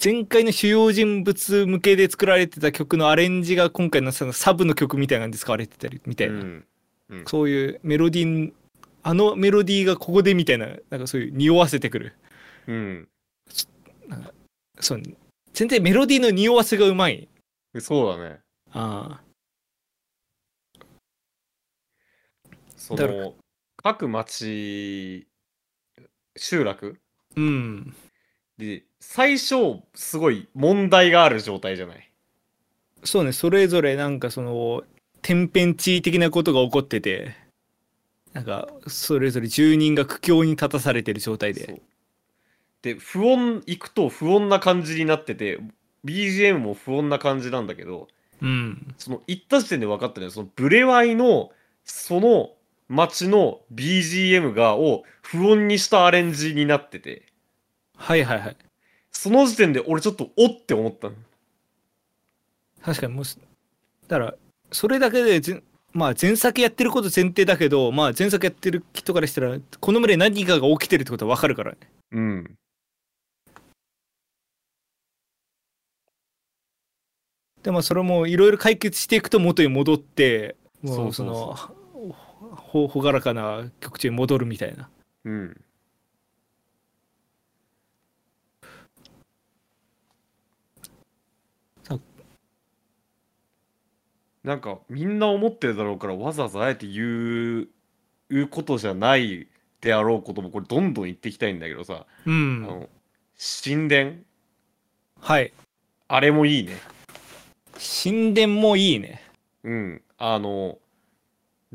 前回の主要人物向けで作られてた曲のアレンジが今回のそのサブの曲みたいな感じで使われてたりみたいな、うん。そういうメロディーあのメロディーがここでみたいななんかそういう匂わせてくる。うん。そう全然メロディーの匂わせがうまい。そうだね。あそだから。の各町集落？あうんで最初すごい問題がある状態じゃない？そうねそれぞれなんかその天変地異的なことが起こっててなんかそれぞれ住人が苦境に立たされてる状態で。で不穏行くと不穏な感じになってて BGM も不穏な感じなんだけどうん。その行った時点で分かったねそのブレワイのその街の BGM がを不穏にしたアレンジになっててはいはいはい。その時点で俺ちょっとおって思ったの。確かにもうすだからそれだけでぜまあ前作やってること前提だけどまあ前作やってる人からしたらこの村に何かが起きてるってことは分かるからね。うん。でもそれもいろいろ解決していくと元に戻ってもそううそのそう。ほほがらかな曲中に戻るみたいな。うんさなんかみんな思ってるだろうからわざわざあえて言う言うことじゃないであろうこともこれどんどん言っていきたいんだけどさ、あうん。の神殿？はい。あれもいいね。神殿もいいね。うん。あの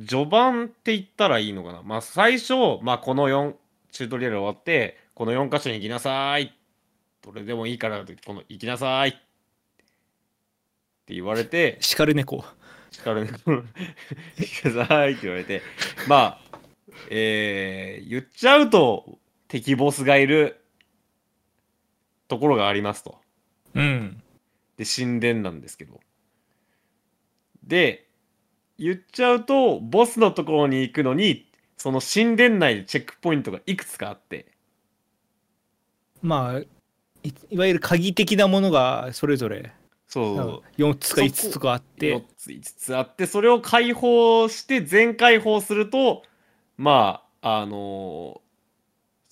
序盤って言ったらいいのかな。まあ最初、まあ、この4チュートリアル終わってこの4箇所に行きなさい。どれでもいいからこの行きなさいって言われて叱る猫。叱るね行きなさいって言われてまあえー言っちゃうと敵ボスがいるところがありますと。うん。で神殿なんですけどで言っちゃうとボスのところに行くのにその神殿内でチェックポイントがいくつかあってまあ、いいわゆる鍵的なものがそれぞれそう4つか5つとかあっ4て、つ5つあってそれを解放して全解放するとまああのー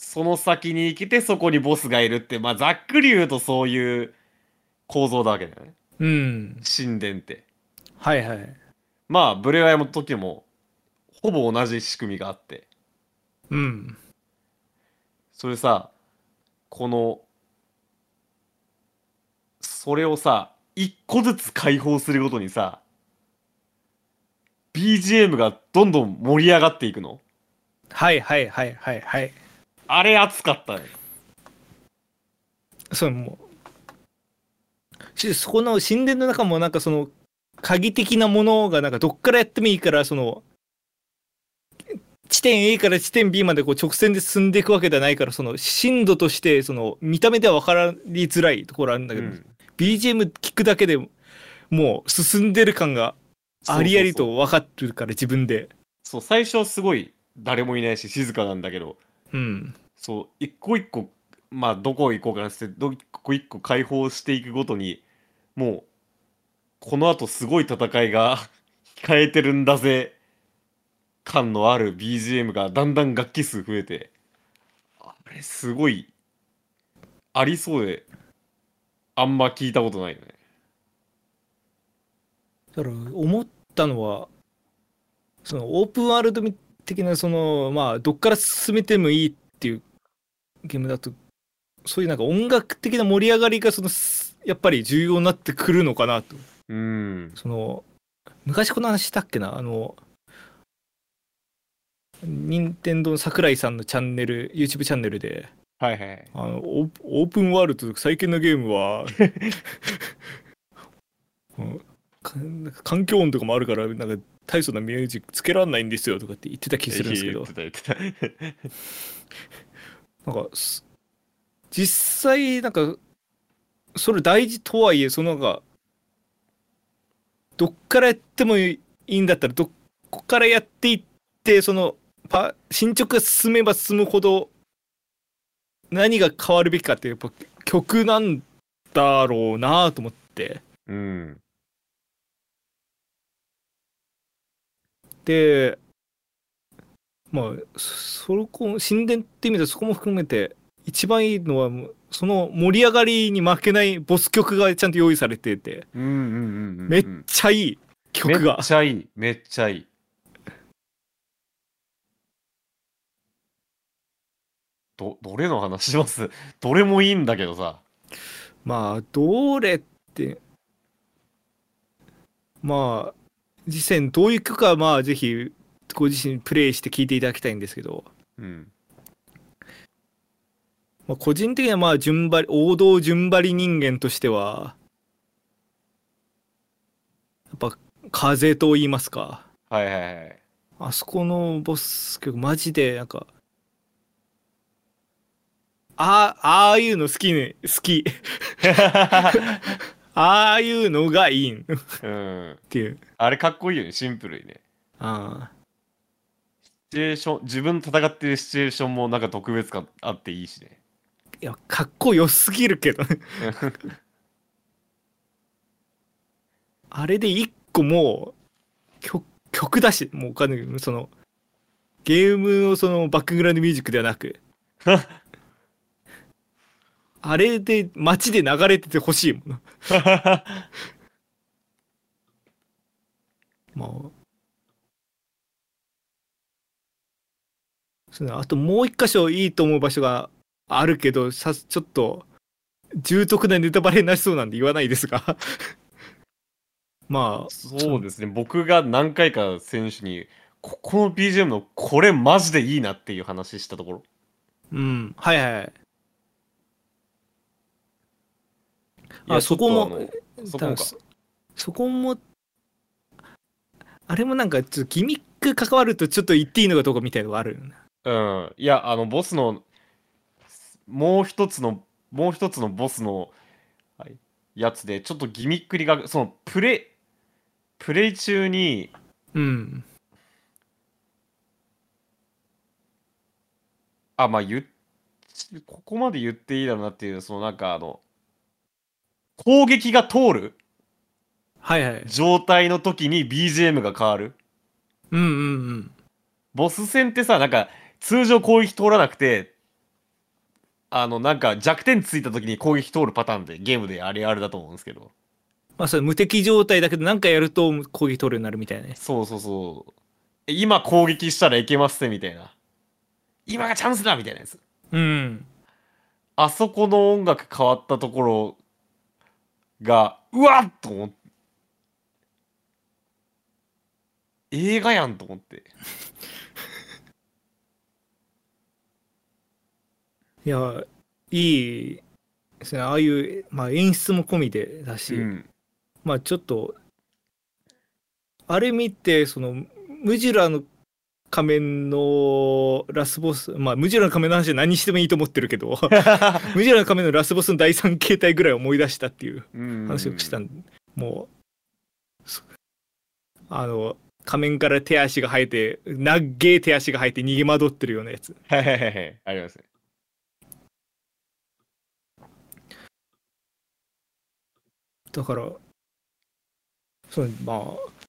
その先に行けてそこにボスがいるってまあざっくり言うとそういう構造だわけだよねうん。神殿って。はいはい。まあブレワイの時もほぼ同じ仕組みがあってうん。それさこのそれをさ一個ずつ解放するごとにさ BGM がどんどん盛り上がっていくの？はいはいはいはいはい。あれ熱かったね。そうもうしそこの神殿の中もなんかその鍵的なものがなんかどっからやってもいいからその地点 A から地点 B までこう直線で進んでいくわけではないからその深度としてその見た目では分かりづらいところあるんだけど、うん BGM 聞くだけでもう進んでる感がありありと分かってるから自分で。そう最初すごい誰もいないし静かなんだけど。うん。そう一個一個まあどこ行こうかなってど一個一個解放していくごとにもうこのあとすごい戦いが 控えてるんだぜ。感のある BGM がだんだん楽器数増えて。あれすごいありそうであんま聞いたことないよね。だから思ったのはそのオープンワールド的なそのまあどっから進めてもいいっていうゲームだとそういうなんか音楽的な盛り上がりがそのすやっぱり重要になってくるのかなと。うん。その昔この話したっけな？あの任天堂の桜井さんのチャンネル YouTube チャンネルではいはい。あのオープンワールド最近のゲームは 環境音とかもあるからなんか大層なミュージックつけらんないんですよとかって言ってた気するんですけど。なんかす実際なんかそれ大事とはいえそのなんかどっからやってもいいんだったらどこからやっていってそのパ進捗が進めば進むほど何が変わるべきかってやっぱ曲なんだろうなと思って。うん。でまあそそこ神殿って意味でそこも含めて一番いいのはその盛り上がりに負けないボス曲がちゃんと用意されてて。めっちゃいい曲が。めっちゃいいめっちゃいいどどれの話します？どれもいいんだけどさ。まあどれってまあ実際にどういう曲かはまあぜひご自身プレイして聴いていただきたいんですけど、うん。まあ、個人的にはまあ順張り王道順張り人間としてはやっぱ風と言いますか。はいはいはい。あそこのボス曲マジでなんかあああいうの好きね。好き。ああいうのがいいん。っうん。ていう。あれかっこいいよね。シンプルにね。あシチュエーション自分戦ってるシチュエーションもなんか特別感あっていいしね。ーいやかっこよすぎるけどね。あれで一個もう曲曲だしもうお金そのゲームのそのバックグラウンドミュージックではなく あれで街で流れててほしいもん まあ。そうねあともう一箇所いいと思う場所があるけどさちょっと重篤なネタバレになりそうなんで言わないですが。まあ。そうですね。僕が何回か選手にここの BGM のこれマジでいいなっていう話したところ。うん。はいはいはいいやあそこもそこそそこもあれもなんかちょっとギミック関わるとちょっと言っていいのかどうかみたいなのがあるうん。いやあのボスのもう一つのもう一つのボスのはいやつでちょっとギミックにがそのプレプレイ中にうん。あまあ言っここまで言っていいだろうなっていうそのなんかあの攻撃が通る？はいはい。状態の時に BGM が変わる？うんうんうん。ボス戦ってさなんか通常攻撃通らなくてあのなんか弱点ついた時に攻撃通るパターンでゲームであれあれだと思うんですけど。まあそれ無敵状態だけど何かやると攻撃取るようになるみたいなね。そうそうそうえ今攻撃したらいけますねみたいな。今がチャンスだみたいなやつ。うん。あそこの音楽変わったところがうわっと思って。映画やんと思って。いやいいですね。ああいう、まあ、演出も込みでだし、うん。まあちょっとあれ見てそのムジュラの仮面のラスボスまあムジュラの仮面の話は何してもいいと思ってるけどムジュラの仮面のラスボスの第三形態ぐらい思い出したっていううん。話をしたんで、もうそあの仮面から手足が生えてなっげえ手足が生えて逃げ惑ってるようなやつ。はいはいはいはい。ありますね。だからそうまあ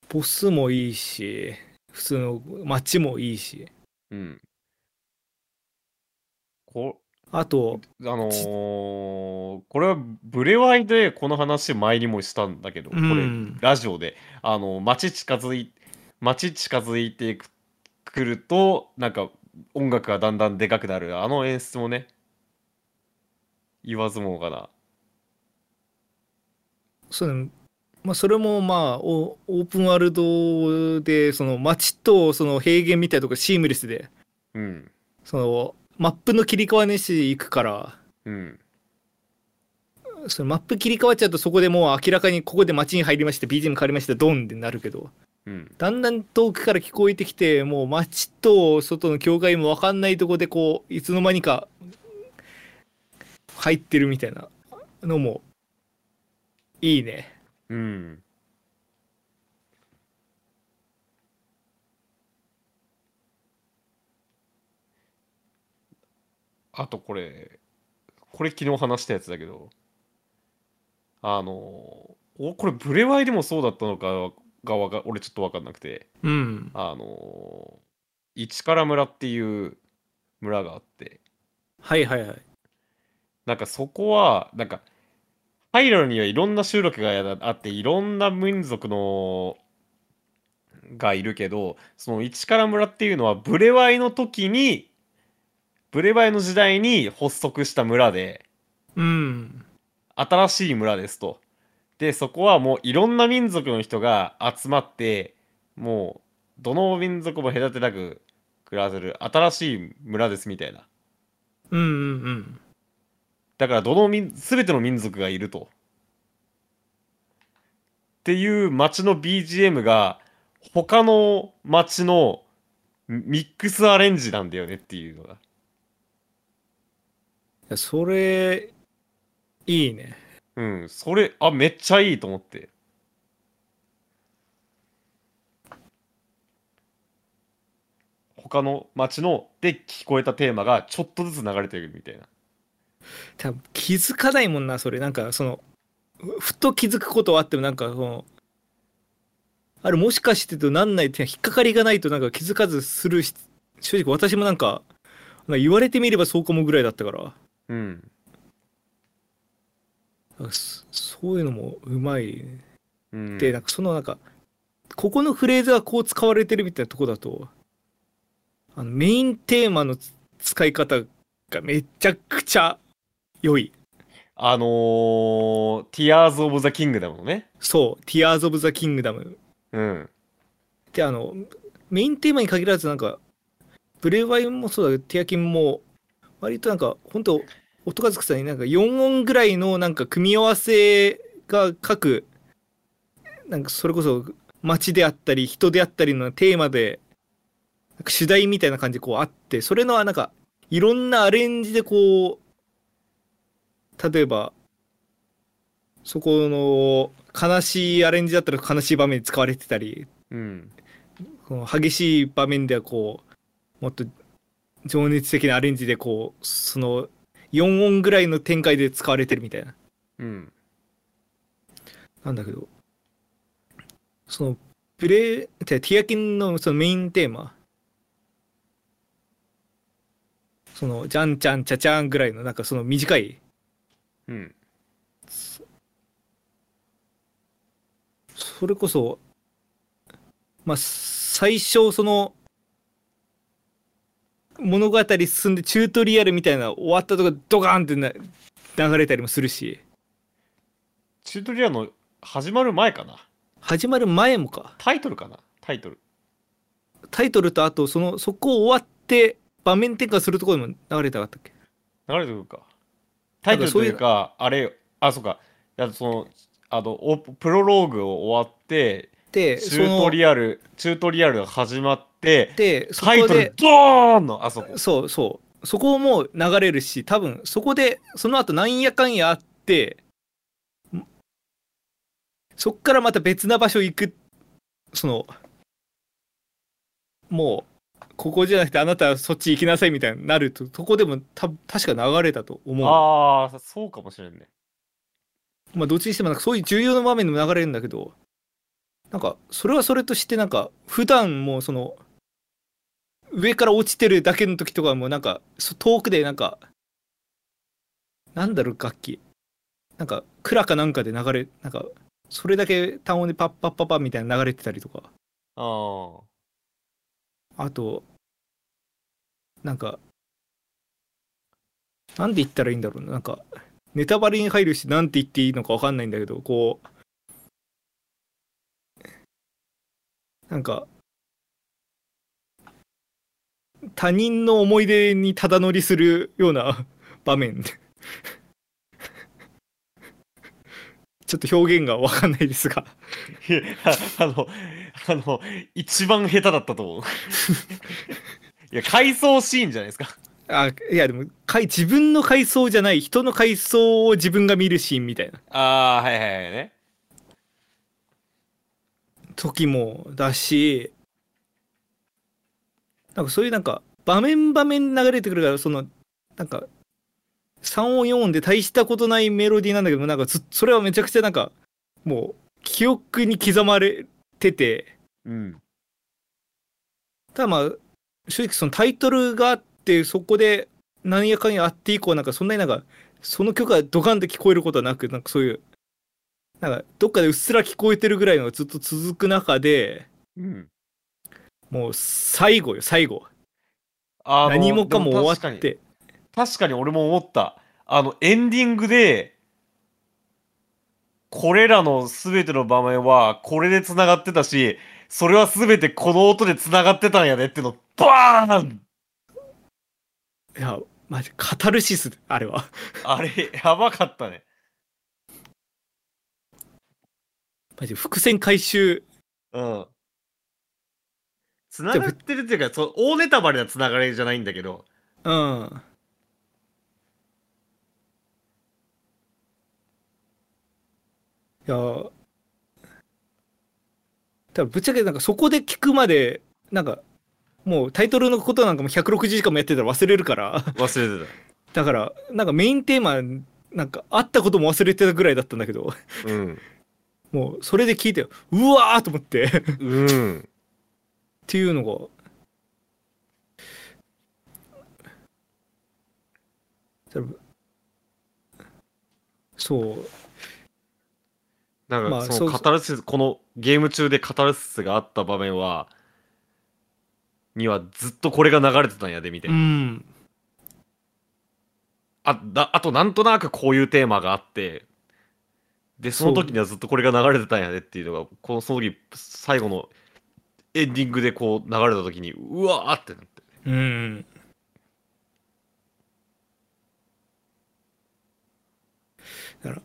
ボスもいいし普通の街もいいし。うん。こあとあのーこれはブレワイでこの話前にもしたんだけど、うこれんラジオで。あの街近づい街近づいてくくるとなんか音楽がだんだんでかくなる。あの演出もね。言わずもがな。そうねまあそれもまあオオープンワールドでその街とその平原みたいなとこシームレスでうん。そのマップの切り替わりしていくからうん。そのマップ切り替わっちゃうとそこでもう明らかにここで街に入りました BGM 変わりましたドンってなるけどうん。だんだん遠くから聞こえてきてもう街と外の境界も分かんないとこでこういつの間にか入ってるみたいなのもいいねうん。あとこれこれ昨日話したやつだけどあのおこれブレワイでもそうだったのかがわか俺ちょっと分かんなくて。うん。あの市から村っていう村があって。はいはいはい。なんかそこはなんかハイロにはいろんな集落があっていろんな民族のがいるけどその市から村っていうのはブレワイの時にブレワイの時代に発足した村でうん新しい村ですと。でそこはもういろんな民族の人が集まってもうどの民族も隔てなく暮らせる新しい村ですみたいな。うんうんうんだからどの民全ての民族がいると。っていう街の BGM が他の街のミックスアレンジなんだよねっていうのが。それいいねうん、それあめっちゃいいと思って。他の街ので聞こえたテーマがちょっとずつ流れてるみたいな。多分気づかないもんなそれ。なんかそのふふと気づくことはあってもなんかそのあれもしかしてとなんないって引っかかりがないとなんか気づかずするし正直私もなんか言われてみればそうかもぐらいだったから。うん。そそういうのもうまい。うん、でなんかそのなんかここのフレーズがこう使われてるみたいなとこだとあのメインテーマのつ使い方がめちゃくちゃ良い。あのー、Tears of the Kingdom のね。そう、Tears of the Kingdom。うん。で、あの、メインテーマに限らずなんか、ブレワイもそうだけど、ティアキンも、割となんか、本当音数くさになんか4音ぐらいのなんか組み合わせが各、なんかそれこそ街であったり人であったりのテーマで、なんか主題みたいな感じでこうあって、それのなんか、いろんなアレンジでこう、例えば、そこの悲しいアレンジだったら悲しい場面に使われてたり、うん。この激しい場面ではこうもっと情熱的なアレンジでこうその4音ぐらいの展開で使われてるみたいなうん。なんだけどそのプレイティアキンのそのメインテーマそのじゃんちゃんちゃちゃんぐらいのなんかその短いうん。それこそまあ最初その物語進んでチュートリアルみたいな終わったとこドカーンってな流れたりもするしチュートリアルの始まる前かな？始まる前もかタイトルかな？タイトル。タイトルとあとそのそこ終わって場面転換するところにも流れてなかったっけ？流れてくるか。タイトルというか、あれ、あ、そうか。その、あの、おプロローグを終わって、でチュートリアル、チュートリアルが始まって、でそタイトルこでドーンのあそこ。そうそうそこも流れるし多分そこでその後なんやかんやあってんそっからまた別な場所行くそのもうここじゃなくてあなたはそっち行きなさいみたいになるとそこでもた確か流れたと思うああ、そうかもしれんね。まあどっちにしてもなんかそういう重要な場面でも流れるんだけどなんかそれはそれとしてなんか普段もうその上から落ちてるだけの時とかもなんかそ遠くでなんかなんだろう楽器なんか蔵かなんかで流れなんかそれだけ単音でパッパッパッパみたいな流れてたりとかああ。あとなんかなんで言ったらいいんだろうな。なんかネタバレに入るしなんて言っていいのか分かんないんだけどこうなんか他人の思い出にただ乗りするような 場面。ちょっと表現が分かんないですが。あの、あの、一番下手だったと思う。いや、回想シーンじゃないですか。あいやでもかい自分の回想じゃない人の回想を自分が見るシーンみたいなああ、はいはいはいね。時もだしなんかそういうなんか場面場面流れてくるからそのなんか3音4音で大したことないメロディーなんだけどなんかずそれはめちゃくちゃなんかもう記憶に刻まれててうん。ただまあ正直そのタイトルがあってそこで何やかんやあって以降なんかそんなになんかその曲がドカンって聞こえることはなくなんかそういうなんかどっかでうっすら聞こえてるぐらいのがずっと続く中でうん。もう最後よ最後何もかも終わっで確かにて確かに俺も思った。あの、エンディングで、これらの全ての場面はこれで繋がってたし、それは全てこの音で繋がってたんやねっての、バーン！いやマジカタルシス。あれは。あれ、やばかったね。マジ伏線回収。うん。繋がってるっていうか、そう大ネタバレな繋がりじゃないんだけど、うん。いや。多分ぶっちゃけなんかそこで聞くまでなんかもうタイトルのことなんかも160時間もやってたら忘れるから忘れてだからなんかメインテーマなんかあったことも忘れてたぐらいだったんだけどた。うん。もうそれで聞いてうわーと思ってっうん。ていうのがそうなんか、まあそのカタルシス、このゲーム中でカタルシスがあった場面は、にはずっとこれが流れてたんやでみたいうな、ん。あだあとなんとなくこういうテーマがあってでその時にはずっとこれが流れてたんやでっていうのがこのその時最後のエンディングでこう流れた時にうわーってなって。うん。だから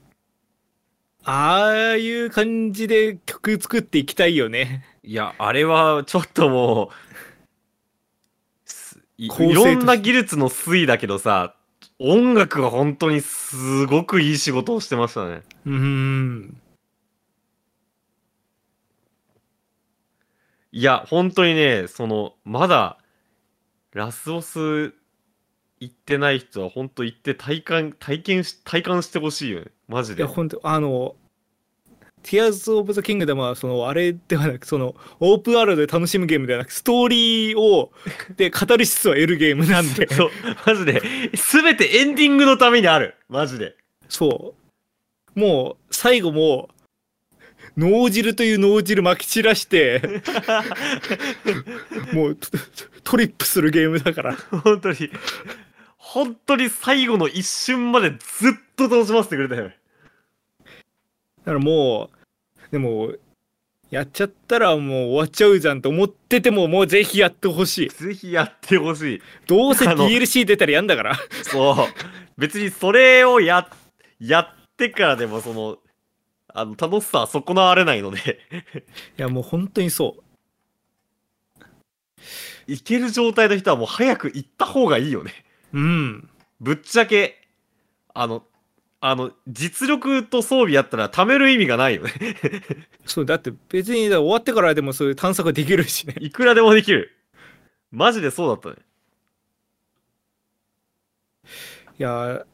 ああいう感じで曲作っていきたいよね。いやあれはちょっともうすいろんな技術の推移だけどさ音楽が本当にすごくいい仕事をしてましたね。うん。いや本当にねそのまだラスボス行ってない人は本当行って体感体験し体感してほしいよね。マジで。いや本当あの「Tears of the Kingdom」はそのあれではなくそのオープンワールドで楽しむゲームではなくストーリーをでカタルシスを得るゲームなんで。そう。マジで。全てエンディングのためにある。マジで。そう。もう最後も脳汁という脳汁まき散らして もうトトリップするゲームだから。本当に。本当に最後の一瞬までずっと楽しませてくれたよね。だからもうでもやっちゃったらもう終わっちゃうじゃんと思っててももうぜひやってほしい。ぜひやってほしい。どうせ DLC 出たらやんだから。そう。別にそれをややってからでもそのあの楽しさは損なわれないので。いやもう本当にそう。いける状態の人はもう早く行った方がいいよね。うん。ぶっちゃけあのあの実力と装備やったら貯める意味がないよね。そうだって別に終わってからでもそういう探索できるしね。いくらでもできる。マジでそうだったね。いや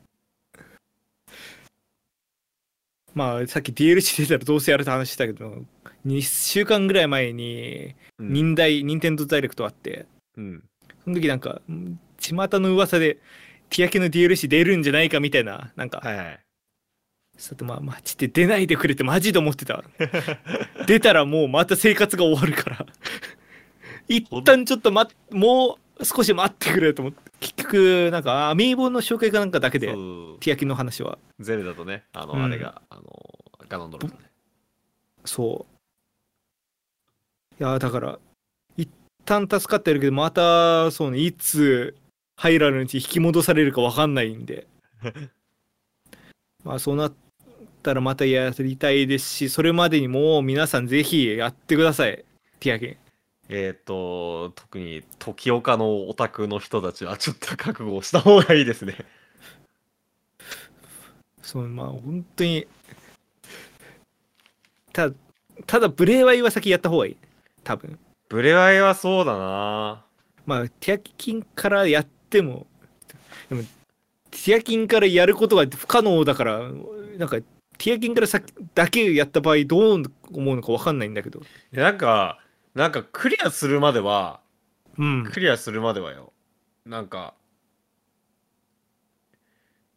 まあさっき DLC 出たらどうせやるって話したけど2週間ぐらい前にうん、忍耐任天堂ダイレクトあってうん、その時なんかん巷の噂でティヤキの DLC 出るんじゃないかみたいななんか、はいはいちょっとまあマジで出ないでくれってマジで思ってた。出たらもうまた生活が終わるから。一旦ちょっとまもう少し待ってくれと思って。結局なんかアミーボの紹介かなんかだけでティヤキの話は。ゼルダとねあの、うん。あれがあのガノンドロとね。そう。いやだから一旦助かってるけどまたそうねいつハイラルのうち引き戻されるか分かんないんで。まあそうなったらまたやりたいですしそれまでにもう皆さんぜひやってください。ティアゲえっ、と特に時岡のオタクの人たちはちょっと覚悟をした方がいいですね。そうまあ本当にただただブレイワイは先やった方がいい。多分。ブレワイはそうだな。まあティアキンからやってもでもティアキンからやることが不可能だからなんかティアキンから先だけやった場合どう思うのか分かんないんだけど。いやなんかなんかクリアするまではうん。クリアするまではよ。なんか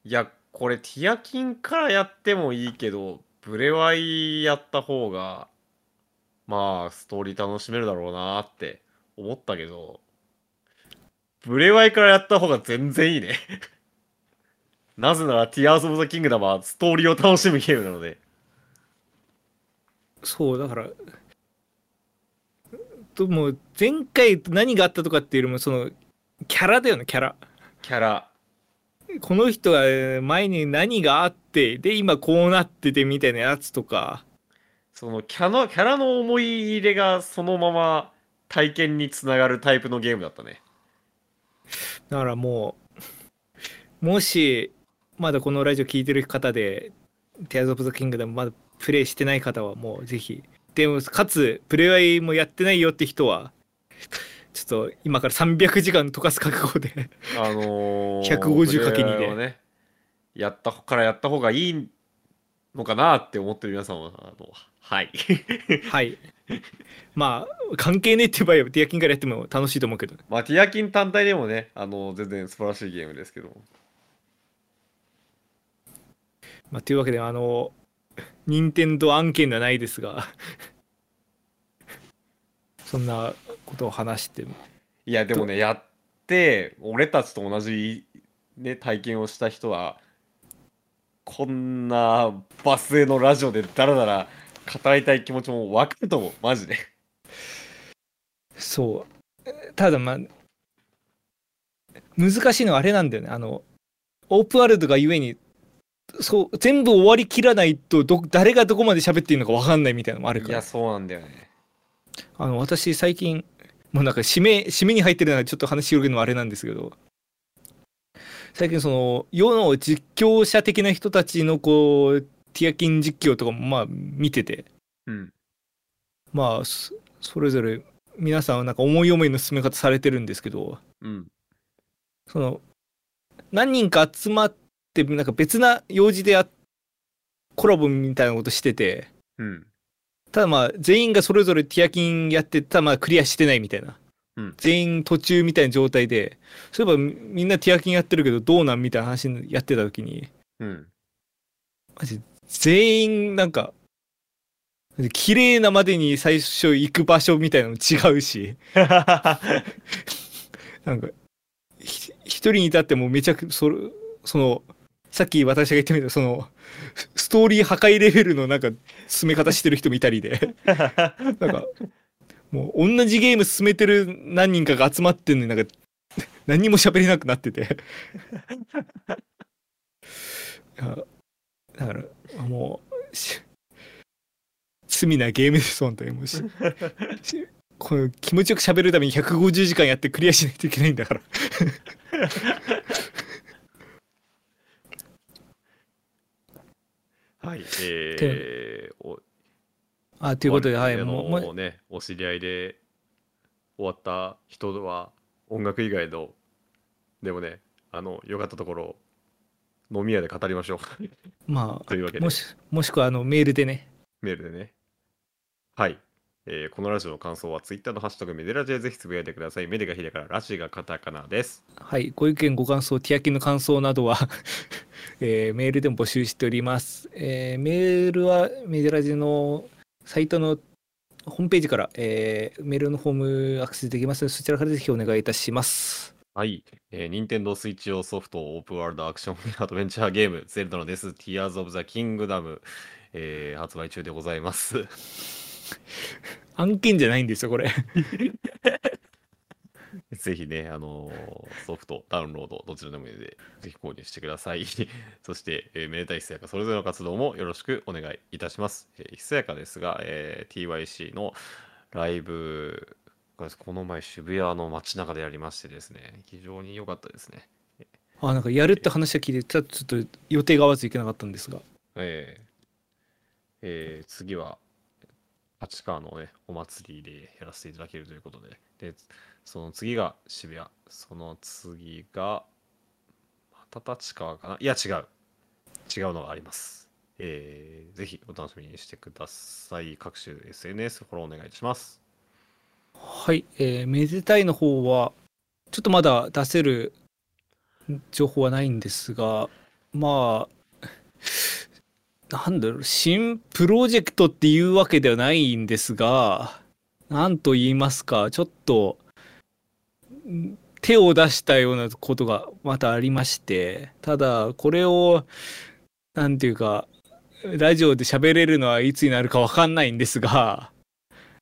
いやこれティアキンからやってもいいけどブレワイやった方がまあストーリー楽しめるだろうなって思ったけどブレワイからやった方が全然いいね なぜならティアーズ・オブ・ザ・キングダムはストーリーを楽しむゲームなので。そうだからともう前回何があったとかっていうよりもそのキャラだよねキャラ。キャラ。この人が前に何があってで今こうなっててみたいなやつとか。そのキャのキャラの思い入れがそのまま体験につながるタイプのゲームだったね。だからもうもしまだこのラジオ聞いてる方で「Tears of the Kingdom」まだプレイしてない方はもうぜひ。でもかつプレイワイもやってないよって人はちょっと今から300時間溶かす覚悟であのー、150かけ2で。ねやったからやった方がいいのかなって思ってる皆さんはあのはい。はい。まあ関係ねえって場合はティアキンからやっても楽しいと思うけど。まあティアキン単体でもねあの全然素晴らしいゲームですけどまあ、というわけであの任天堂案件ではないですが そんなことを話して。いやでもねやって俺たちと同じ、ね、体験をした人はこんなバスへのラジオでダラダラ語りたい気持ちも分かると思う。マジで。そう。ただまあ難しいのはあれなんだよね。あのオープンワールドがゆえにそう全部終わりきらないとど誰がどこまで喋っていいのか分かんないみたいなのもあるから。いやそうなんだよね。あの私最近もうなんか締め締めに入ってるのはちょっと話広げるのはあれなんですけど最近その世の実況者的な人たちのこうティアキン実況とかもまあ見てて。うん。まあそそれぞれ皆さんはなんか思い思いの進め方されてるんですけどうん。その何人か集まってなんか別な用事でやコラボみたいなことしてて。うん。ただまあ全員がそれぞれティアキンやってただまあクリアしてないみたいな、うん。全員途中みたいな状態で。そういえばみみんなティアキンやってるけどどうなんみたいな話やってた時に。うん。マジ全員なんか綺麗なまでに最初行く場所みたいなの違うし。なんかひ一人に至ってもめちゃくそれそのさっき私が言ってみたそのストーリー破壊レベルのなんか進め方してる人もいたりで。なんかもう同じゲーム進めてる何人かが集まってんのになんか何にも喋れなくなってて。だからもうし罪なゲームです本当にもし。この気持ちよく喋るために150時間やってクリアしないといけないんだから はい。えー、おあということではいもうねお知り合いで終わった人は音楽以外のでもねあの良かったところ飲み屋で語りましょう。ま というわけで。あもしもしくはあのメールでね。メールでね。はい、えーこのラジオの感想はツイッターのハッシュタグメデラジでぜひつぶやいてください。メデがひらがなラジがカタカナです。はいご意見ご感想ティアキンの感想などは、えーメールでも募集しております、えーメールはメデラジのサイトのホームページから、えーメールのフォームアクセスできますのでそちらからぜひお願いいたします。はい、えー、任天堂スイッチ用ソフトオープンワールドアクションアドベンチャーゲームゼルダのデス Tears of the Kingdom、えー発売中でございます案件じゃないんですよこれ ぜひね、あのーソフト、ダウンロード、どちらでもいいので、ぜひ購入してください。そして、えーめでたいひそやか、それぞれの活動もよろしくお願いいたします。えーひそやかですが、えー TYC のライブがこの前渋谷の街中でやりましてですね、非常に良かったですね。あなんかやるって話は聞いてちょちょっと予定が合わずいけなかったんですがえーえー次は、立川のね、お祭りでやらせていただけるということで、で、その次が渋谷、その次が、また立川かな？いや、違う。違うのがあります。えーぜひお楽しみにしてください。各種 SNS フォローお願いします。はい、えーめでたいの方はちょっとまだ出せる情報はないんですがまあなんだろう新プロジェクトっていうわけではないんですがなんと言いますかちょっとん手を出したようなことがまたありましてただこれをなんていうかラジオで喋れるのはいつになるかわかんないんですが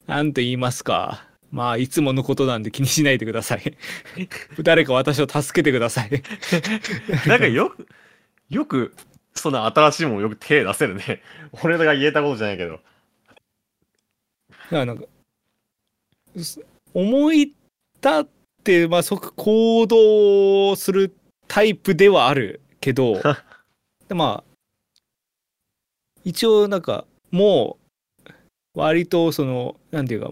なんと言いますかまあいつものことなんで気にしないでください。誰か私を助けてください。なんかよく、よく、そんな新しいものよく手出せるね。俺が言えたことじゃないけど。だからなんかす思い立って、まあ、即行動するタイプではあるけど でまあ一応なんかもう割とそのなんていうか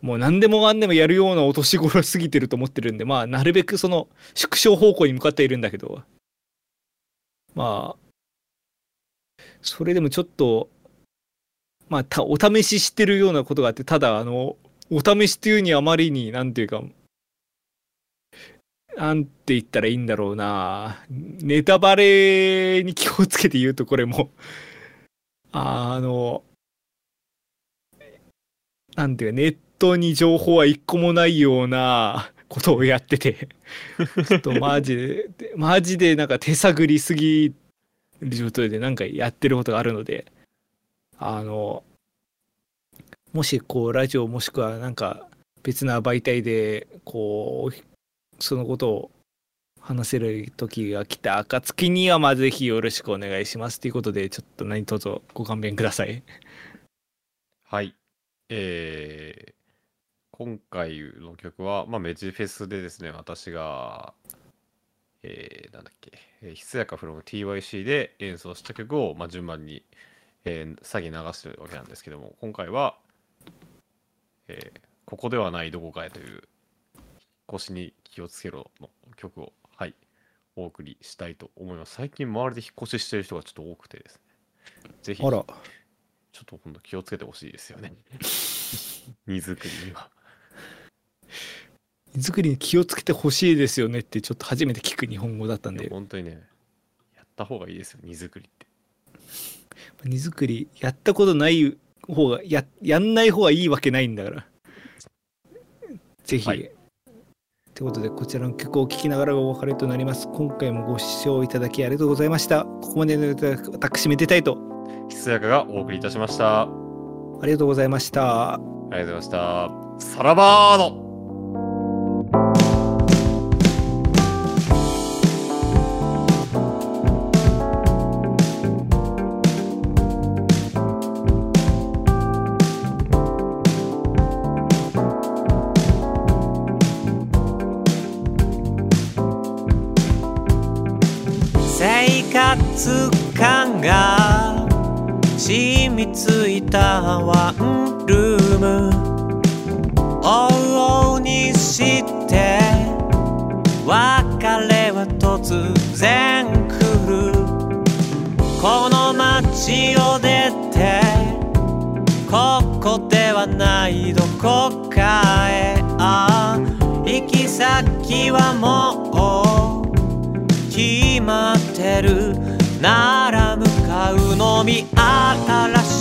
もう何でもかんでもやるようなお年頃過ぎてると思ってるんでまあなるべくその縮小方向に向かっているんだけどまあそれでもちょっとまあたお試ししてるようなことがあってただあのお試しっていうにあまりになんていうかなんて言ったらいいんだろうな。ネタバレに気をつけて言うとこれもあのなんていうかネットに情報は一個もないようなことをやってて。ちょっとマジでマジでなんか手探りすぎる状態でなんかやってることがあるのであのもしこうラジオもしくはなんか別な媒体でこうそのことを話せる時が来た暁にはまあぜひよろしくお願いしますということでちょっと何卒ご勘弁ください。はい。えー今回の曲は、まあ、メジフェスでですね、私が、えーなんだっけ、えーひつやか from TYC で演奏した曲を、まあ、順番に、えー、先流してるわけなんですけども、今回は、えーここではないどこかへという、腰に気をつけろの曲を、はい、お送りしたいと思います。最近周りで引っ越ししてる人がちょっと多くてですね、ぜひ、ちょっと今度気をつけてほしいですよね。荷造りには。荷造りに気をつけてほしいですよねってちょっと初めて聞く日本語だったんで。本当にね、やった方がいいですよ、荷造りって。荷造りやったことない方がややんない方がいいわけないんだから。ぜひ、はい。ということでこちらの曲を聴きながらお別れとなります。今回もご視聴いただきありがとうございました。ここまでの私めでたいと。ひつやかがお送りいたしました。あありがとうございました。りがとうございました。さらばーの染みついたワンルーム。往々にして別れは突然来るこの街を出てここではないどこかへあ行き先はもう決まってるなら向かうのみ新しい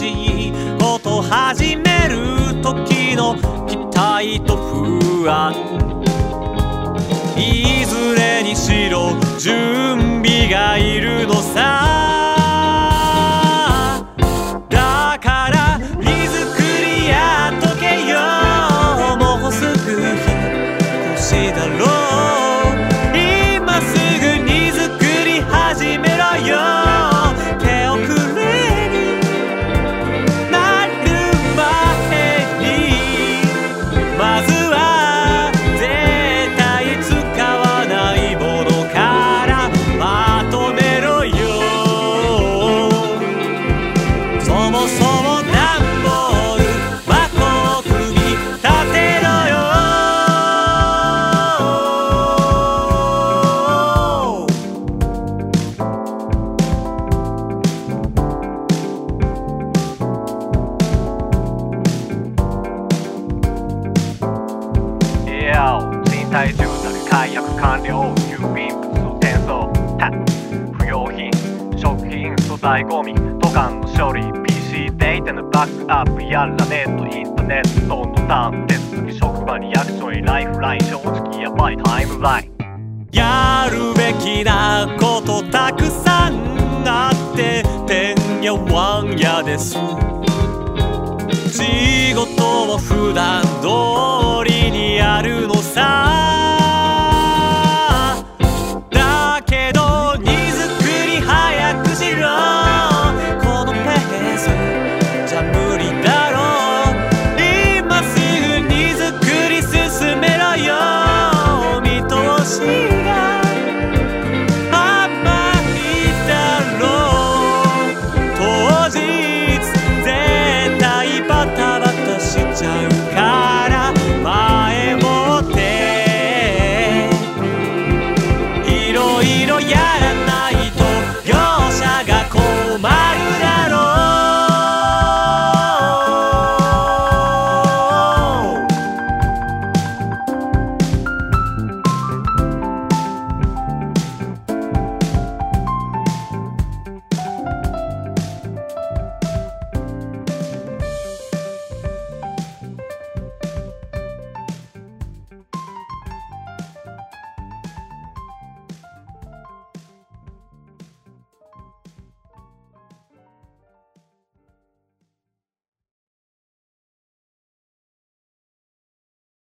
始める時の期待と不安。いずれにしろ準備がいるのさ。